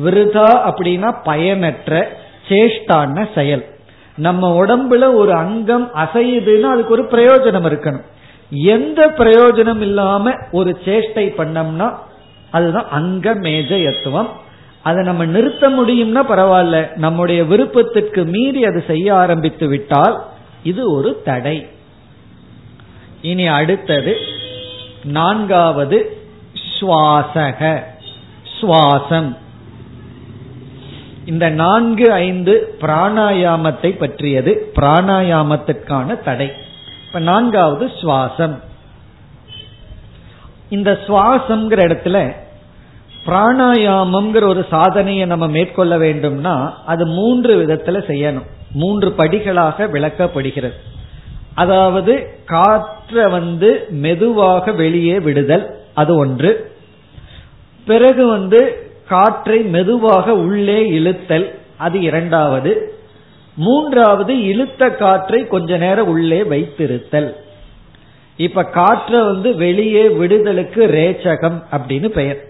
விருதா அப்படின்னா பயனற்ற சேஷ்டான செயல். நம்ம உடம்புல ஒரு அங்கம் அசையுதுன்னா அதுக்கு ஒரு பிரயோஜனம் இருக்கணும். எந்த பிரயோஜனம் இல்லாம ஒரு சேஷ்டை பண்ணோம்னா அதுதான் அங்க மேஜயத்துவம். அதை நம்ம நிறுத்த முடியும்னா பரவாயில்ல. நம்முடைய விருப்பத்திற்கு மீறி அது செய்ய ஆரம்பித்து விட்டால் இது ஒரு தடை. இனி அடுத்தது நான்காவது சுவாசக. சுவாசம். இந்த நான்கு ஐந்து பிராணாயாமத்தை பற்றியது பிராணாயாமத்திற்கான தடை. இப்ப நான்காவது சுவாசம். இந்த சுவாசம்ங்கிற இடத்துல பிராணாயாமம்ங்கிற ஒரு சாதனையை நம்ம மேற்கொள்ள வேண்டும்னா அது மூன்று விதத்துல செய்யணும். மூன்று படிகளாக விளக்கப்படுகிறது. அதாவது காற்றை வந்து மெதுவாக வெளியே விடுதல் அது ஒன்று. பிறகு வந்து காற்றை மெதுவாக உள்ளே இழுத்தல் அது இரண்டாவது. மூன்றாவது இழுத்த காற்றை கொஞ்ச நேரம் உள்ளே வைத்திருத்தல். இப்ப காற்றை வந்து வெளியே விடுதலுக்கு ரேச்சகம் அப்படின்னு பெயர்.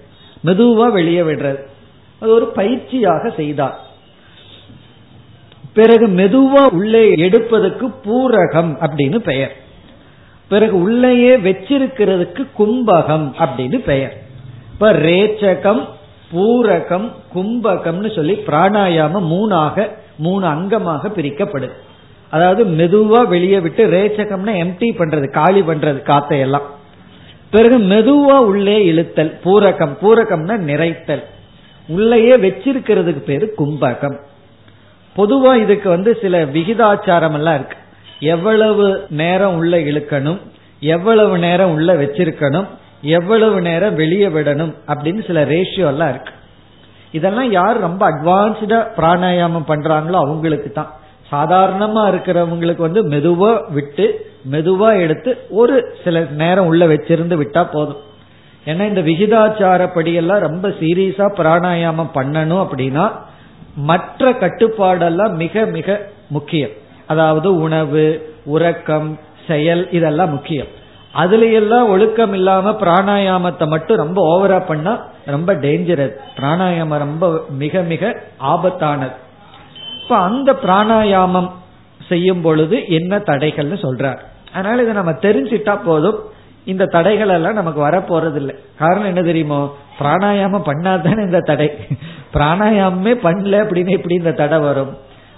மெதுவா வெளியே விடுறது. அது ஒரு பயிற்சியாக செய்தார். பிறகு மெதுவா உள்ளே எடுப்பதற்கு பூரகம் அப்படின்னு பெயர். பிறகு உள்ளேயே வச்சிருக்கிறதுக்கு கும்பகம் அப்படின்னு பெயர். இப்ப ரேச்சகம் பூரகம் கும்பகம்னு சொல்லி பிராணாயாமம் மூணாக மூணு அங்கமாக பிரிக்கப்படுது அதாவது மெதுவா வெளியே விட்டு ரேச்சகம்னா எம்டி பண்றது காலி பண்றது காத்தையெல்லாம். பிறகு மெதுவா உள்ளே இழுத்தல் பூரகம். பூரகம்னா நிறைத்தல். உள்ளேயே வச்சிருக்கிறதுக்கு பேரு கும்பகம். பொதுவா இதுக்கு வந்து சில விகிதாச்சாரம் எல்லாம் இருக்கு. எவ்வளவு நேரம் உள்ள இழுக்கணும் எவ்வளவு நேரம் உள்ள வச்சிருக்கணும் எவ்வளவு நேரம் வெளியே விடணும் அப்படின்னு சில ரேஷியோ எல்லாம் இருக்கு. இதெல்லாம் யார் ரொம்ப அட்வான்ஸ்டா பிராணாயாமம் பண்றாங்களோ அவங்களுக்கு தான் சாதாரணமா இருக்கிறவங்களுக்கு வந்து மெதுவா விட்டு மெதுவா எடுத்து ஒரு சில நேரம் உள்ள வச்சிருந்து விட்டா போதும். ஏன்னா இந்த விகிதாச்சாரப்படி எல்லாம் ரொம்ப சீரியஸா பிராணாயாமம் பண்ணணும் அப்படின்னா மற்ற கட்டுப்பாடெல்லாம் மிக மிக முக்கியம். அதாவது உணவு உறக்கம் செயல் இதெல்லாம் முக்கியம். அதுல எல்லாம் ஒழுக்கம் இல்லாம பிராணாயாமத்தை மட்டும் ரொம்ப ஓவரா பண்ணா ரொம்ப டேஞ்சரஸ் பிராணாயாமம் ரொம்ப மிக மிக ஆபத்தானது. இப்ப அந்த பிராணாயாமம் செய்யும் பொழுது என்ன தடைகள்னு சொல்றார். அதனால இதை நம்ம தெரிஞ்சிட்டா போதும். இந்த தடைகள் எல்லாம் நமக்கு வரப்போறது இல்லை காரணம் என்ன தெரியுமோ? பிராணாயாமம் பண்ணாதானே இந்த தடை. பிராணாயாமமே பண்ணல அப்படின்னு எப்படி இந்த தடை வரும்?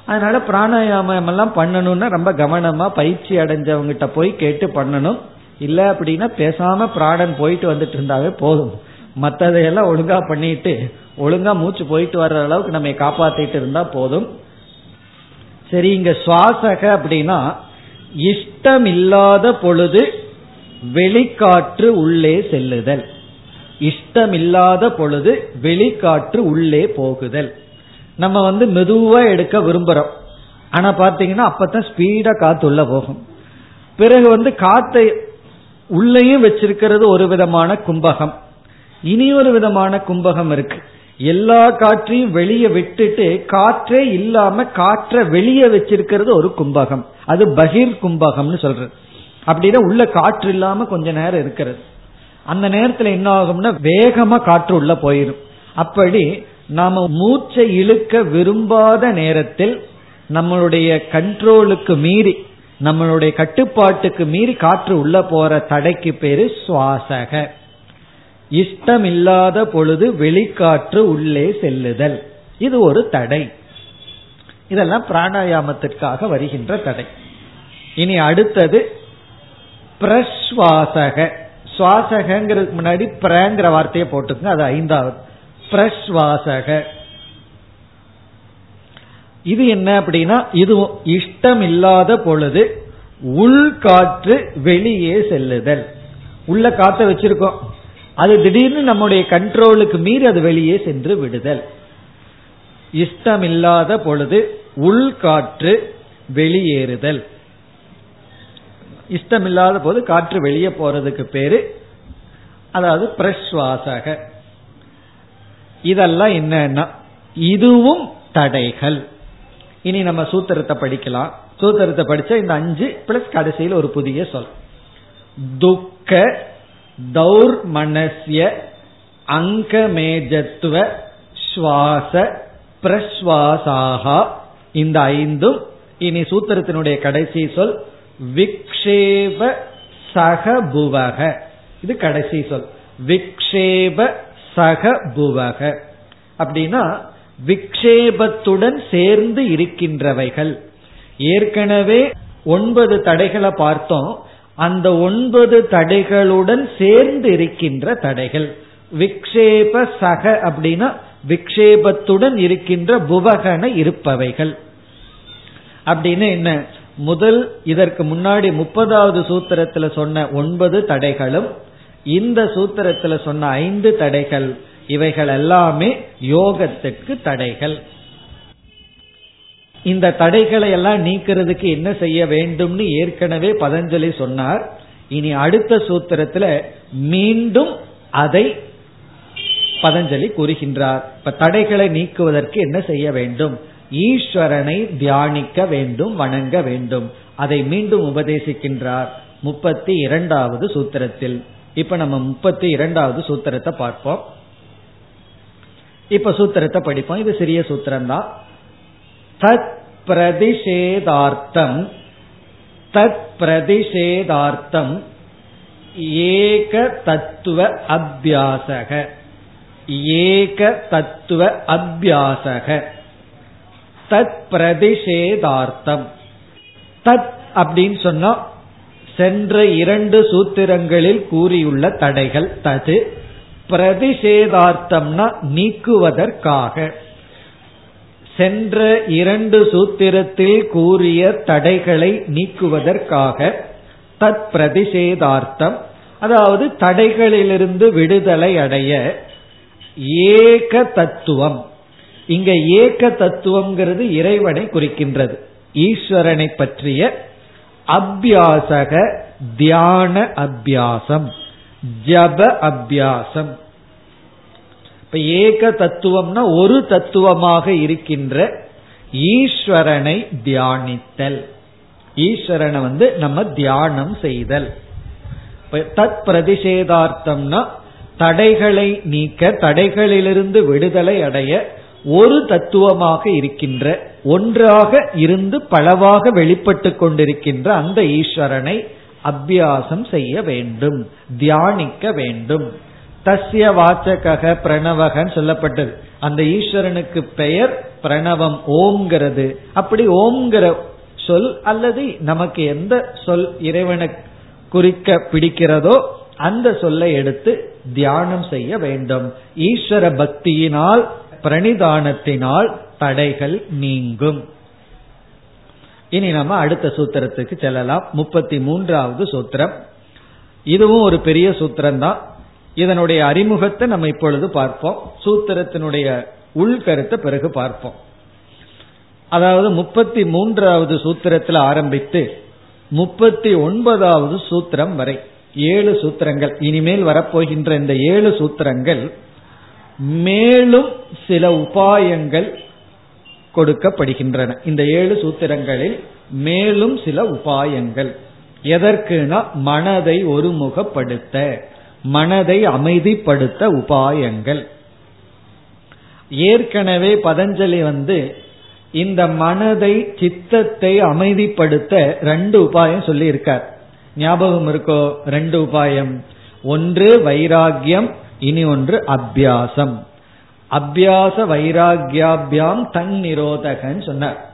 அதனால பிராணாயாமம் எல்லாம் பண்ணணும்னா ரொம்ப கவனமா பயிற்சி அடைஞ்சவங்கிட்ட போய் கேட்டு பண்ணணும். இல்ல அப்படின்னா பேசாம பிராணன் போயிட்டு வந்துட்டு இருந்தாவே போதும். மற்றதையெல்லாம் ஒழுங்கா பண்ணிட்டு ஒழுங்கா மூச்சு போயிட்டு வர்ற அளவுக்கு நம்ம காப்பாத்திட்டு இருந்தா போதும். சரி இங்க சுவாசக அப்படின்னா இஷ்டம் இல்லாத பொழுது வெளிக்காற்று உள்ளே செல்லுதல். இஷ்டமில்லாத பொழுது வெளிக்காற்று உள்ளே போகுதல். நம்ம வந்து மெதுவா எடுக்க விரும்புறோம். ஆனா பாத்தீங்கன்னா அப்பதான் ஸ்பீடா காத்து உள்ள போகும். பிறகு வந்து காத்தை உள்ளேயும் வச்சிருக்கிறது ஒரு விதமான கும்பகம். இனி ஒரு விதமான கும்பகம் இருக்கு. எல்லா காற்றையும் வெளியே விட்டுட்டு காற்றே இல்லாம காற்றை வெளியே வச்சிருக்கிறது ஒரு கும்பகம். அது பகிர் கும்பகம்னு சொல்றது. அப்படின்னா உள்ள காற்று இல்லாம கொஞ்ச நேரம் இருக்கிறது. அந்த நேரத்துல என்ன ஆகும்னா வேகமா காற்று உள்ள போயிடும் அப்படி நாம மூச்சை இழுக்க விரும்பாத நேரத்தில் நம்மளுடைய கண்ட்ரோலுக்கு மீறி நம்மளுடைய கட்டுப்பாட்டுக்கு மீறி காற்று உள்ள போற தடைக்கு பேரு சுவாசக. இஷ்டமில்லாத பொழுது வெளிக்காற்று உள்ளே செல்லுதல். இது ஒரு தடை. இதெல்லாம் பிராணாயாமத்திற்காக வருகின்ற தடை. இனி அடுத்தது பிரஸ்வாசக. சுவாசகங்கிறதுக்கு முன்னாடி பிரங்கிற வார்த்தையை போட்டுக்கோங்க அது ஐந்தாவது. பிரஸ்வாசக. இது என்ன அப்படின்னா இது இஷ்டம் இல்லாத பொழுது உள்காற்று வெளியே செல்லுதல். உள்ள காத்த வச்சிருக்கோம். அது திடீர்னு நம்முடைய கண்ட்ரோலுக்கு மீறி அது வெளியே சென்று விடுதல். இஷ்டம் இல்லாத பொழுது உள்காற்று வெளியேறுதல். இஷ்டமில்லாத போது காற்று வெளியே போறதுக்கு பேரு அதாவது பிரஸ்வாசக. இதெல்லாம் என்னன்னா இதுவும் தடைகள். இனி நம்ம சூத்திரத்தை படிக்கலாம். சூத்திரத்தை படிச்சா இந்த அஞ்சு பிளஸ் கடைசியில் ஒரு புதிய சொல். துக்க தௌர்மனசிய அங்கமேஜத்துவ சுவாச பிரஸ்வாசாகா. இந்த ஐந்தும் இனி சூத்திரத்தினுடைய கடைசி சொல் விக்ஷேப சகபுவக. இது கடைசி சொல். விக்ஷேப சகபுவக. அப்படின்னா விக்ஷேபத்துடன் சேர்ந்து இருக்கின்றவைகள். ஏற்கனவே ஒன்பது தடைகளை பார்த்தோம். அந்த ஒன்பது தடைகளுடன் சேர்ந்து இருக்கின்ற தடைகள். விக்ஷேப சக அப்படின்னா விக்ஷேபத்துடன் இருக்கின்ற புவகன இருப்பவைகள். அப்படின்னு என்ன? முதல் இதற்கு முன்னாடி முப்பதாவது சூத்திரத்துல சொன்ன ஒன்பது தடைகளும் இந்த சூத்திரத்துல சொன்ன ஐந்து தடைகள். இவைகள் எல்லாமே யோகத்துக்கு தடைகள். இந்த தடைகளை எல்லாம் நீக்கிறதுக்கு என்ன செய்ய வேண்டும்னு ஏற்கனவே பதஞ்சலி சொன்னார். இனி அடுத்த சூத்திரத்துல மீண்டும் அதை பதஞ்சலி கூறுகின்றார். இப்ப தடைகளை நீக்குவதற்கு என்ன செய்ய வேண்டும்? ஈஸ்வரனை தியானிக்க வேண்டும் வணங்க வேண்டும். அதை மீண்டும் உபதேசிக்கின்றார் முப்பத்தி இரண்டாவது சூத்திரத்தில். இப்ப நம்ம முப்பத்தி இரண்டாவது சூத்திரத்தை பார்ப்போம். இப்ப சூத்திரத்தை படிப்போம். இது சிறிய சூத்திரம் தான் தத் பிரதிஷேதார்த்தம். தத் பிரதிஷேதார்த்தம். ஏக தத்துவ அபியாசக. ஏக தத்துவ அபியாசக. தத் பிரதிஷேதார்த்தம். தத் அப்படின்னு சொன்னா சென்ற இரண்டு சூத்திரங்களில் கூறியுள்ள தடைகள் தது. பிரதிஷேதார்த்தம்னா நீக்குவதற்காக. சென்ற இரண்டு சூத்திரத்தில் கூறிய தடைகளை நீக்குவதற்காக தத் பிரதிஷேதார்த்தம் அதாவது தடைகளிலிருந்து விடுதலை அடைய ஏக தத்துவம். இங்க ஏக தத்துவம்ங்கிறது இறைவனை குறிக்கின்றது. ஈஸ்வரனை பற்றிய அபியாசக தியான அபியாசம். ஜப அபியாசம். இப்ப ஏக தத்துவம்னா ஒரு தத்துவமாக இருக்கின்ற ஈஸ்வரனை தியானித்தல். ஈஸ்வரனை வந்து நம்ம தியானம் செய்தல். தத் பிரதிஷேதார்த்தம்னா தடைகளை நீக்க தடைகளிலிருந்து விடுதலை அடைய ஒரு தத்துவமாக இருக்கின்ற ஒன்றாக இருந்து பலவாக வெளிப்பட்டு கொண்டிருக்கின்ற அந்த ஈஸ்வரனை அபியாசம் செய்ய வேண்டும் தியானிக்க வேண்டும். தஸ்ய வாச்சக பிரணவகன் சொல்லப்பட்டது. அந்த ஈஸ்வரனுக்கு பெயர் பிரணவம் ஓம்ங்கிறது. அப்படி ஓம்ங்கிற சொல் அல்லது நமக்கு எந்த சொல் இறைவனை குறிக்க பிடிக்கிறதோ அந்த சொல்லை எடுத்து தியானம் செய்ய வேண்டும். ஈஸ்வர பக்தியினால் பிரணிதானத்தினால் தடைகள் நீங்கும். இனி நம்ம அடுத்த சூத்திரத்துக்கு செல்லலாம். முப்பத்தி மூன்றாவது சூத்திரம். இதுவும் ஒரு பெரிய சூத்திரம் தான் இதனுடைய அறிமுகத்தை நம்ம இப்பொழுது பார்ப்போம். சூத்திரத்தினுடைய உள்கருத்தை பிறகு பார்ப்போம். அதாவது முப்பத்தி மூன்றாவது சூத்திரத்தில் ஆரம்பித்து முப்பத்தி ஒன்பதாவது சூத்திரம் வரை ஏழு சூத்திரங்கள். இனிமேல் வரப்போகின்ற இந்த ஏழு சூத்திரங்கள் மேலும் சில உபாயங்கள் கொடுக்கப்படுகின்றன. இந்த ஏழு சூத்திரங்களில் மேலும் சில உபாயங்கள். எதற்குனா மனதை ஒருமுகப்படுத்த மனதை அமைதிப்படுத்த உபாயங்கள். ஏற்கனவே பதஞ்சலி வந்து இந்த மனதை சித்தத்தை அமைதிப்படுத்த ரெண்டு உபாயம் சொல்லி இருக்கார் ஞாபகம் இருக்கோ? ரெண்டு உபாயம். ஒன்று வைராகியம் இனி ஒன்று அபியாசம். அபியாச வைராகியாபியாம் தன் நிரோதகன் சொன்னார்.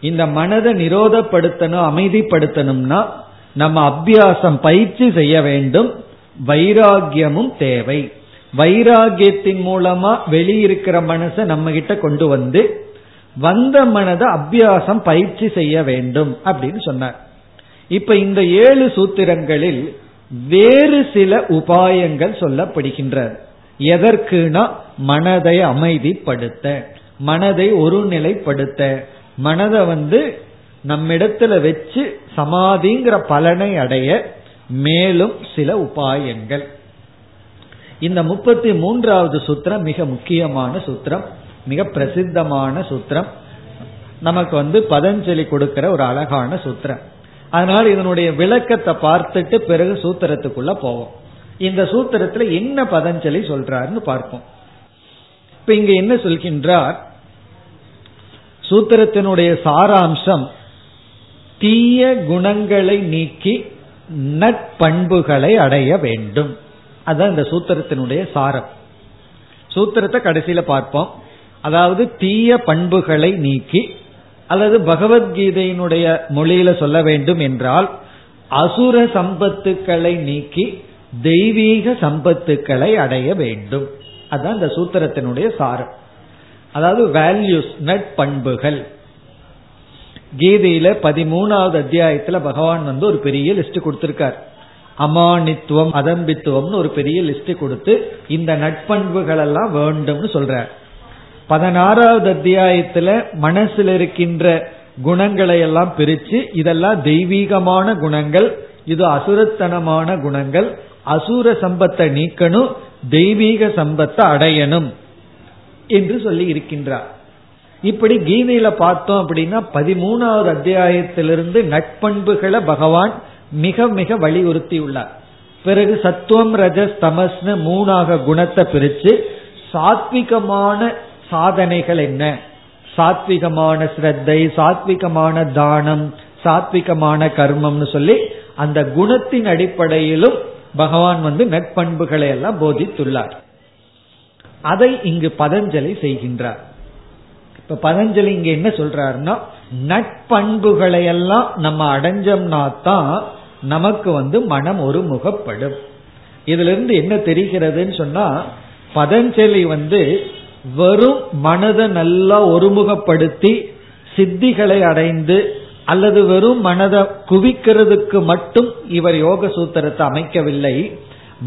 இந்த மனதை நிரோதப்படுத்தணும் அமைதிப்படுத்தணும்னா நம்ம அபியாசம் பயிற்சி செய்ய வேண்டும். வைராகியமும் தேவை. வைராகியத்தின் மூலமா வெளியிருக்கிற மனசை நம்ம கிட்ட கொண்டு வந்து வந்த மனதை அபியாசம் பயிற்சி செய்ய வேண்டும் அப்படின்னு சொன்னார். இப்ப இந்த ஏழு சூத்திரங்களில் வேறு சில உபாயங்கள் சொல்லப்படுகின்றன. எதற்குனா மனதை அமைதிப்படுத்த மனதை ஒருநிலைப்படுத்த மனதை வந்து நம்மிடத்துல வச்சு சமாதிங்கிற பலனை அடைய மேலும் சில உபாயங்கள். இந்த முப்பத்தி மூன்றாவது சூத்திரம் மிக முக்கியமான சூத்திரம் மிக பிரசித்தமான சூத்திரம். நமக்கு வந்து பதஞ்சலி கொடுக்கிற ஒரு அழகான சூத்திரம். அதனால் இதனுடைய விளக்கத்தை பார்த்துட்டு பிறகு சூத்திரத்துக்குள்ள போவோம். இந்த சூத்திரத்துல என்ன பதஞ்சலி சொல்றாருன்னு பார்ப்போம். இப்ப இங்க என்ன சொல்கின்றார்? சூத்திரத்தினுடைய சாராம்சம் தீய குணங்களை நீக்கி நட்பண்புகளை அடைய வேண்டும். அதுதான் இந்த சூத்திரத்தினுடைய சாரம். சூத்திரத்தை கடைசியில பார்ப்போம். அதாவது தீய பண்புகளை நீக்கி அல்லது பகவத்கீதையினுடைய மொழியில சொல்ல வேண்டும் என்றால் அசுர சம்பத்துக்களை நீக்கி தெய்வீக சம்பத்துக்களை அடைய வேண்டும். அதுதான் இந்த சூத்திரத்தினுடைய சாரம். அதாவது வேல்யூஸ் நட்பண்புகள் கீதையில பதிமூணாவது அத்தியாயத்துல பகவான் வந்து ஒரு பெரிய லிஸ்ட் கொடுத்திருக்கார். அமானித்துவம் அதம்பித்துவம்னு ஒரு பெரிய லிஸ்ட் கொடுத்து இந்த நட்பண்புகள் எல்லாம் வேண்டும்னு சொல்றார். பதினாறாவது அத்தியாயத்துல மனசுல இருக்கின்ற குணங்களை எல்லாம் பிரிச்சு இதெல்லாம் தெய்வீகமான குணங்கள் இது அசுரத்தனமான குணங்கள் அசுர சம்பத்தை நீக்கணும் தெய்வீக சம்பத்தை அடையணும் என்று சொல்லி இருக்கின்றார். இப்படி கீதையில பார்த்தோம் அப்படின்னா பதிமூணாவது அத்தியாயத்திலிருந்து நட்பண்புகளை பகவான் மிக மிக வலியுறுத்தி உள்ளார். பிறகு சத்துவம் ரஜஸ் தமஸ்னு மூணாக குணத்தை பிரிச்சு சாத்விகமான சாதனைகள் என்ன? சாத்விகமான ஸ்ரத்தை சாத்விகமான தானம் சாத்விகமான கர்மம்னு சொல்லி அந்த குணத்தின் அடிப்படையிலும் பகவான் வந்து நட்பண்புகளை எல்லாம் போதித்துள்ளார். அதை இங்கு பதஞ்சலி செய்கின்றார். இப்ப பதஞ்சலி இங்க என்ன சொல்றாருன்னா நட்பண்புகளை எல்லாம் நம்ம அடைஞ்சோம்னா தான் நமக்கு வந்து மனம் ஒருமுகப்படும். இதுல இருந்து என்ன தெரிகிறதுன்னு சொன்னா பதஞ்சலி வந்து வெறும் மனதை நல்லா ஒருமுகப்படுத்தி சித்திகளை அடைந்து அல்லது வெறும் மனதை குவிக்கிறதுக்கு மட்டும் இவர் யோக சூத்திரத்தை அமைக்கவில்லை.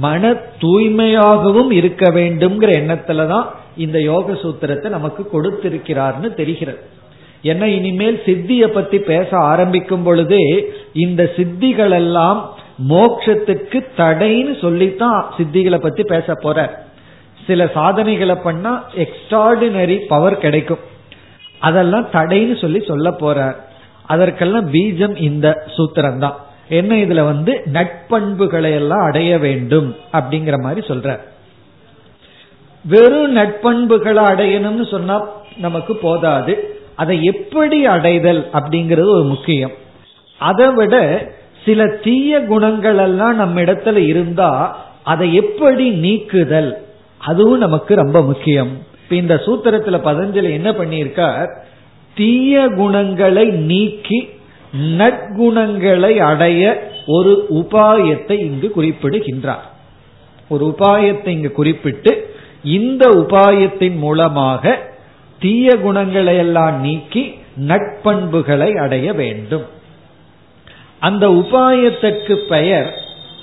மன தூய்மையாகவும் இருக்க வேண்டும்ங்கிற எண்ணத்துலதான் இந்த யோக சூத்திரத்தை நமக்கு கொடுத்திருக்கிறார்னு தெரிகிறது. ஏன்னா இனிமேல் சித்திய பத்தி பேச ஆரம்பிக்கும் பொழுதே இந்த சித்திகள் எல்லாம் மோட்சத்துக்கு தடைன்னு சொல்லித்தான் சித்திகளை பத்தி பேச போற சில சாதனைகளை பண்ணா எக்ஸ்ட்ராடினரி பவர் கிடைக்கும். அதெல்லாம் தடைன்னு சொல்லி சொல்ல போறார். அதற்கெல்லாம் பீஜம் இந்த சூத்திரம் தான் என்ன இதுல வந்து நட்பண்புகளை எல்லாம் அடைய வேண்டும் அப்படிங்கிற மாதிரி சொல்ற. வெறும் நட்பண்புகளை அடையணும்னு சொன்னா நமக்கு போதாது. அதை எப்படி அடைதல் அப்படிங்கிறது ஒரு முக்கியம். அதை விட சில தீய குணங்கள் எல்லாம் நம்ம இடத்துல இருந்தா அதை எப்படி நீக்குதல்? அதுவும் நமக்கு ரொம்ப முக்கியம். இப்ப இந்த சூத்திரத்துல பதஞ்சலி என்ன பண்ணியிருக்கார்? தீய குணங்களை நீக்கி நற்குணங்களை அடைய ஒரு உபாயத்தை இங்கு குறிப்பிடுகின்றார். ஒரு உபாயத்தை இங்கு குறிப்பிட்டு இந்த உபாயத்தின் மூலமாக தீய குணங்களை எல்லாம் நீக்கி நட்பண்புகளை அடைய வேண்டும். அந்த உபாயத்திற்கு பெயர்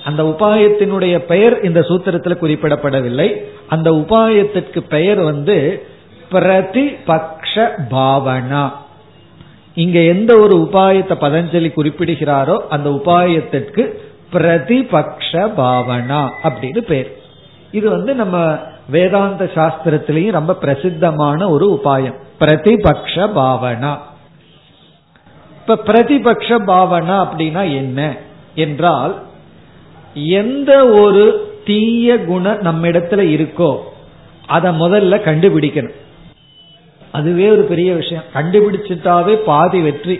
அந்த உபாயத்தினுடைய பெயர் இந்த சூத்திரத்தில் குறிப்பிடப்படவில்லை. அந்த உபாயத்திற்கு பெயர் வந்து பிரதிபக்ஷ பாவனா இங்க எந்த ஒரு உபாயத்தை பதஞ்சலி குறிப்பிடுகிறாரோ அந்த உபாயத்திற்கு பிரதிபக்ஷ பாவனா அப்படின்னு பேர். இது வந்து நம்ம வேதாந்த சாஸ்திரத்திலையும் ரொம்ப பிரசித்தமான ஒரு உபாயம். பிரதிபக்ஷ பாவனா இப்ப பிரதிபக்ஷ பாவனா அப்படின்னா என்ன? என்றால் எந்த ஒரு தீய குணம் நம்மிடத்துல இருக்கோ அதை முதல்ல கண்டுபிடிக்கணும். அதுவே ஒரு பெரிய விஷயம். கண்டுபிடிச்சிட்டாவே பாதி வெற்றி.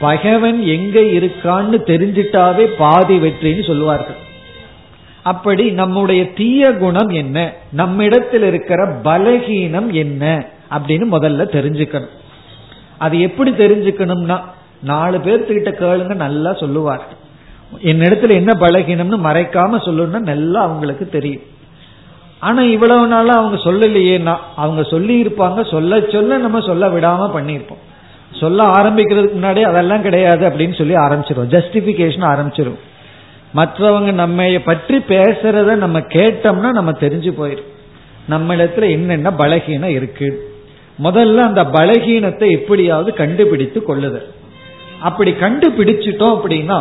பகவன் எங்க இருக்கான்னு தெரிஞ்சிட்டாவே பாதி வெற்றின்னு சொல்லுவார்கள். அப்படி நம்முடைய தீய குணம் என்ன? நம்மிடத்தில் இருக்கிற பலகீனம் என்ன? அப்படின்னு முதல்ல தெரிஞ்சுக்கணும். அது எப்படி தெரிஞ்சுக்கணும்னா நாலு பேர்த்துக்கிட்ட கேளுங்க நல்லா சொல்லுவார் என்னிடத்துல என்ன பலகீனம்னு மறைக்காம சொல்லணும்னா நல்லா அவங்களுக்கு தெரியும். ஆனா இவ்வளவு நாளா அவங்க சொல்லலையேன்னா அவங்க சொல்லி இருப்பாங்க சொல்ல சொல்ல நம்ம சொல்ல விடாம பண்ணிருப்போம் சொல்ல ஆரம்பிக்கிறதுக்கு முன்னாடி அதெல்லாம் கிடையாது அப்படின்னு சொல்லி ஆரம்பிச்சிடும் ஜஸ்டிபிகேஷன் ஆரம்பிச்சிடும் மற்றவங்க நம்ம பற்றி பேசுறத நம்ம கேட்டோம்னா நம்ம தெரிஞ்சு போயிடும் நம்ம இடத்துல என்னென்ன பலகீனம் இருக்கு? முதல்ல அந்த பலகீனத்தை எப்படியாவது கண்டுபிடித்து கொள்ளுதல். அப்படி கண்டுபிடிச்சிட்டோம் அப்படின்னா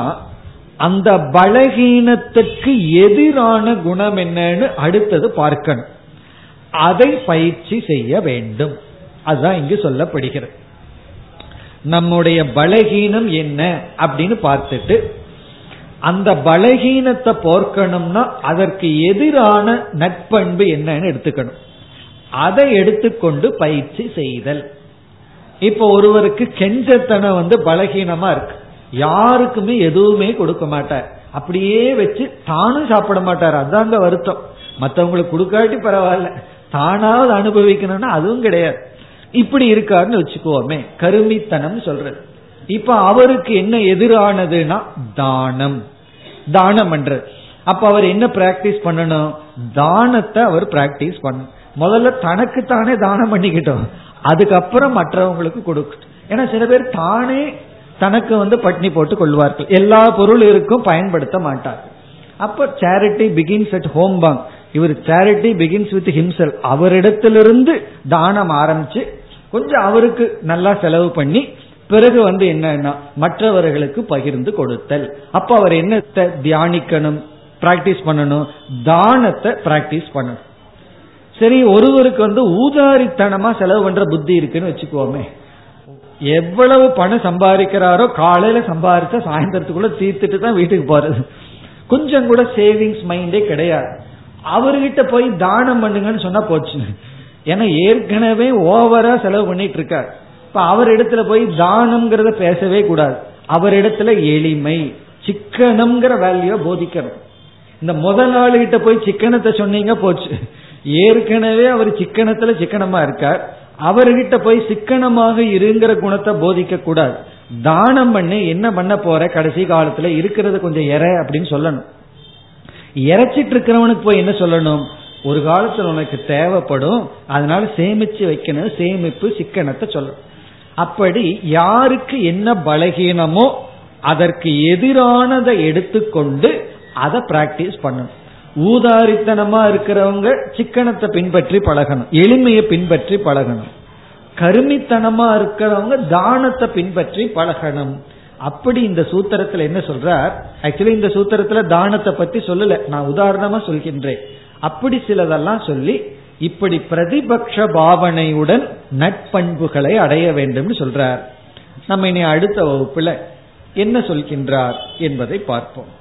அந்த பலகீனத்துக்கு எதிரான குணம் என்னன்னு அடுத்தது பார்க்கணும். அதை பயிற்சி செய்ய வேண்டும். அதுதான் இங்கு சொல்லப்படுகிறது. நம்முடைய பலகீனம் என்ன அப்படின்னு பார்த்துட்டு அந்த பலகீனத்தை போர்க்கணும்னா அதற்கு எதிரான நட்பண்பு என்னன்னு எடுத்துக்கணும். அதை எடுத்துக்கொண்டு பயிற்சி செய்தல். இப்ப ஒருவருக்கு கெஞ்சத்தனம் வந்து பலகீனமா இருக்கு. யாருக்குமே எதுவுமே கொடுக்க மாட்டார். அப்படியே வச்சு தானும் சாப்பிட மாட்டார். அதாங்க வருத்தம். மற்றவங்களுக்கு கொடுக்காட்டி பரவாயில்ல. தானாவது அனுபவிக்கணும்னா அதுவும் கிடையாது. இப்படி இருக்காருன்னு வச்சுக்குவோமே கருமித்தனம் சொல்றது. இப்ப அவருக்கு என்ன எதிரானதுன்னா தானம். தானம் பண்றது. அப்ப அவர் என்ன பிராக்டிஸ் பண்ணணும்? தானத்தை அவர் பிராக்டிஸ் பண்ணணும். முதல்ல தனக்கு தானே தானம் பண்ணிக்கிட்டோம். அதுக்கப்புறம் மற்றவங்களுக்கு கொடுக்கணும். ஏன்னா சில பேர் தானே தனக்கு வந்து பட்னி போட்டு கொள்வார்கள். எல்லா பொருள் இருக்கும் பயன்படுத்த மாட்டார். அப்ப சேரிட்டி பிகின்ஸ் அட் ஹோம் பாங் இவர் சேரிட்டி பிகின்ஸ் வித் ஹிம்செல் அவரிடத்திலிருந்து தானம் ஆரம்பிச்சு கொஞ்சம் அவருக்கு நல்லா செலவு பண்ணி பிறகு வந்து என்னன்னா மற்றவர்களுக்கு பகிர்ந்து கொடுத்தல். அப்ப அவர் என்னத்தை தியானிக்கணும் பிராக்டிஸ் பண்ணணும்? தானத்தை பிராக்டிஸ் பண்ணணும். சரி ஒருவருக்கு வந்து ஊதாரித்தனமா செலவு பண்ற புத்தி இருக்குன்னு வச்சுக்கோமே. எவ்வளவு பணம் சம்பாதிக்கிறாரோ காலையில சம்பாதிச்சா சாயந்தரத்துக்குள்ள தீர்த்துட்டு தான் வீட்டுக்கு போறது. கொஞ்சம் கூட சேவிங்ஸ் மைண்டே கிடையாது. அவர்கிட்ட போய் தானம் பண்ணுங்கன்னு சொன்னா போச்சு. ஏன்னா ஏற்கனவே ஓவரா செலவு பண்ணிட்டு இருக்கார். இப்ப அவர் இடத்துல போய் தானம்ங்கிறத பேசவே கூடாது. அவர் இடத்துல எளிமை சிக்கனம்ங்கிற வேல்யூ போதிக்கணும். இந்த முதல் நாள் கிட்ட போய் சிக்கனத்தை சொன்னீங்க போச்சு. ஏற்கனவே அவர் சிக்கனத்துல சிக்கனமா இருக்கார். அவர்கிட்ட போய் சிக்கனமாக இருங்கிற குணத்தை போதிக்க கூடாது. தானம் பண்ணி என்ன பண்ண போற? கடைசி காலத்துல இருக்கிறது கொஞ்சம் எற அப்படின்னு சொல்லணும். இறைச்சிட்டு இருக்கிறவனுக்கு போய் என்ன சொல்லணும்? ஒரு காலத்துல உனக்கு தேவைப்படும். அதனால சேமிச்சு வைக்கணும். சேமிப்பு சிக்கனத்தை சொல்லணும். அப்படி யாருக்கு என்ன பலகீனமோ அதற்கு எதிரானதை எடுத்துக்கொண்டு அதை பிராக்டிஸ் பண்ணணும். ஊதாரித்தனமா இருக்கிறவங்க சிக்கனத்தை பின்பற்றி பழகணும். எளிமையை பின்பற்றி பழகணும். கருமித்தனமா இருக்கிறவங்க தானத்தை பின்பற்றி பழகணும். அப்படி இந்த சூத்திரத்துல என்ன சொல்றார்? ஆக்சுவலி இந்த சூத்திரத்துல தானத்தை பத்தி சொல்லல. நான் உதாரணமா சொல்கின்றேன். அப்படி சிலதெல்லாம் சொல்லி இப்படி பிரதிபக்ஷ பாவனையுடன் நட்பண்புகளை அடைய வேண்டும் சொல்றார். நம்ம இனி அடுத்த வகுப்புல என்ன சொல்கின்றார் என்பதை பார்ப்போம்.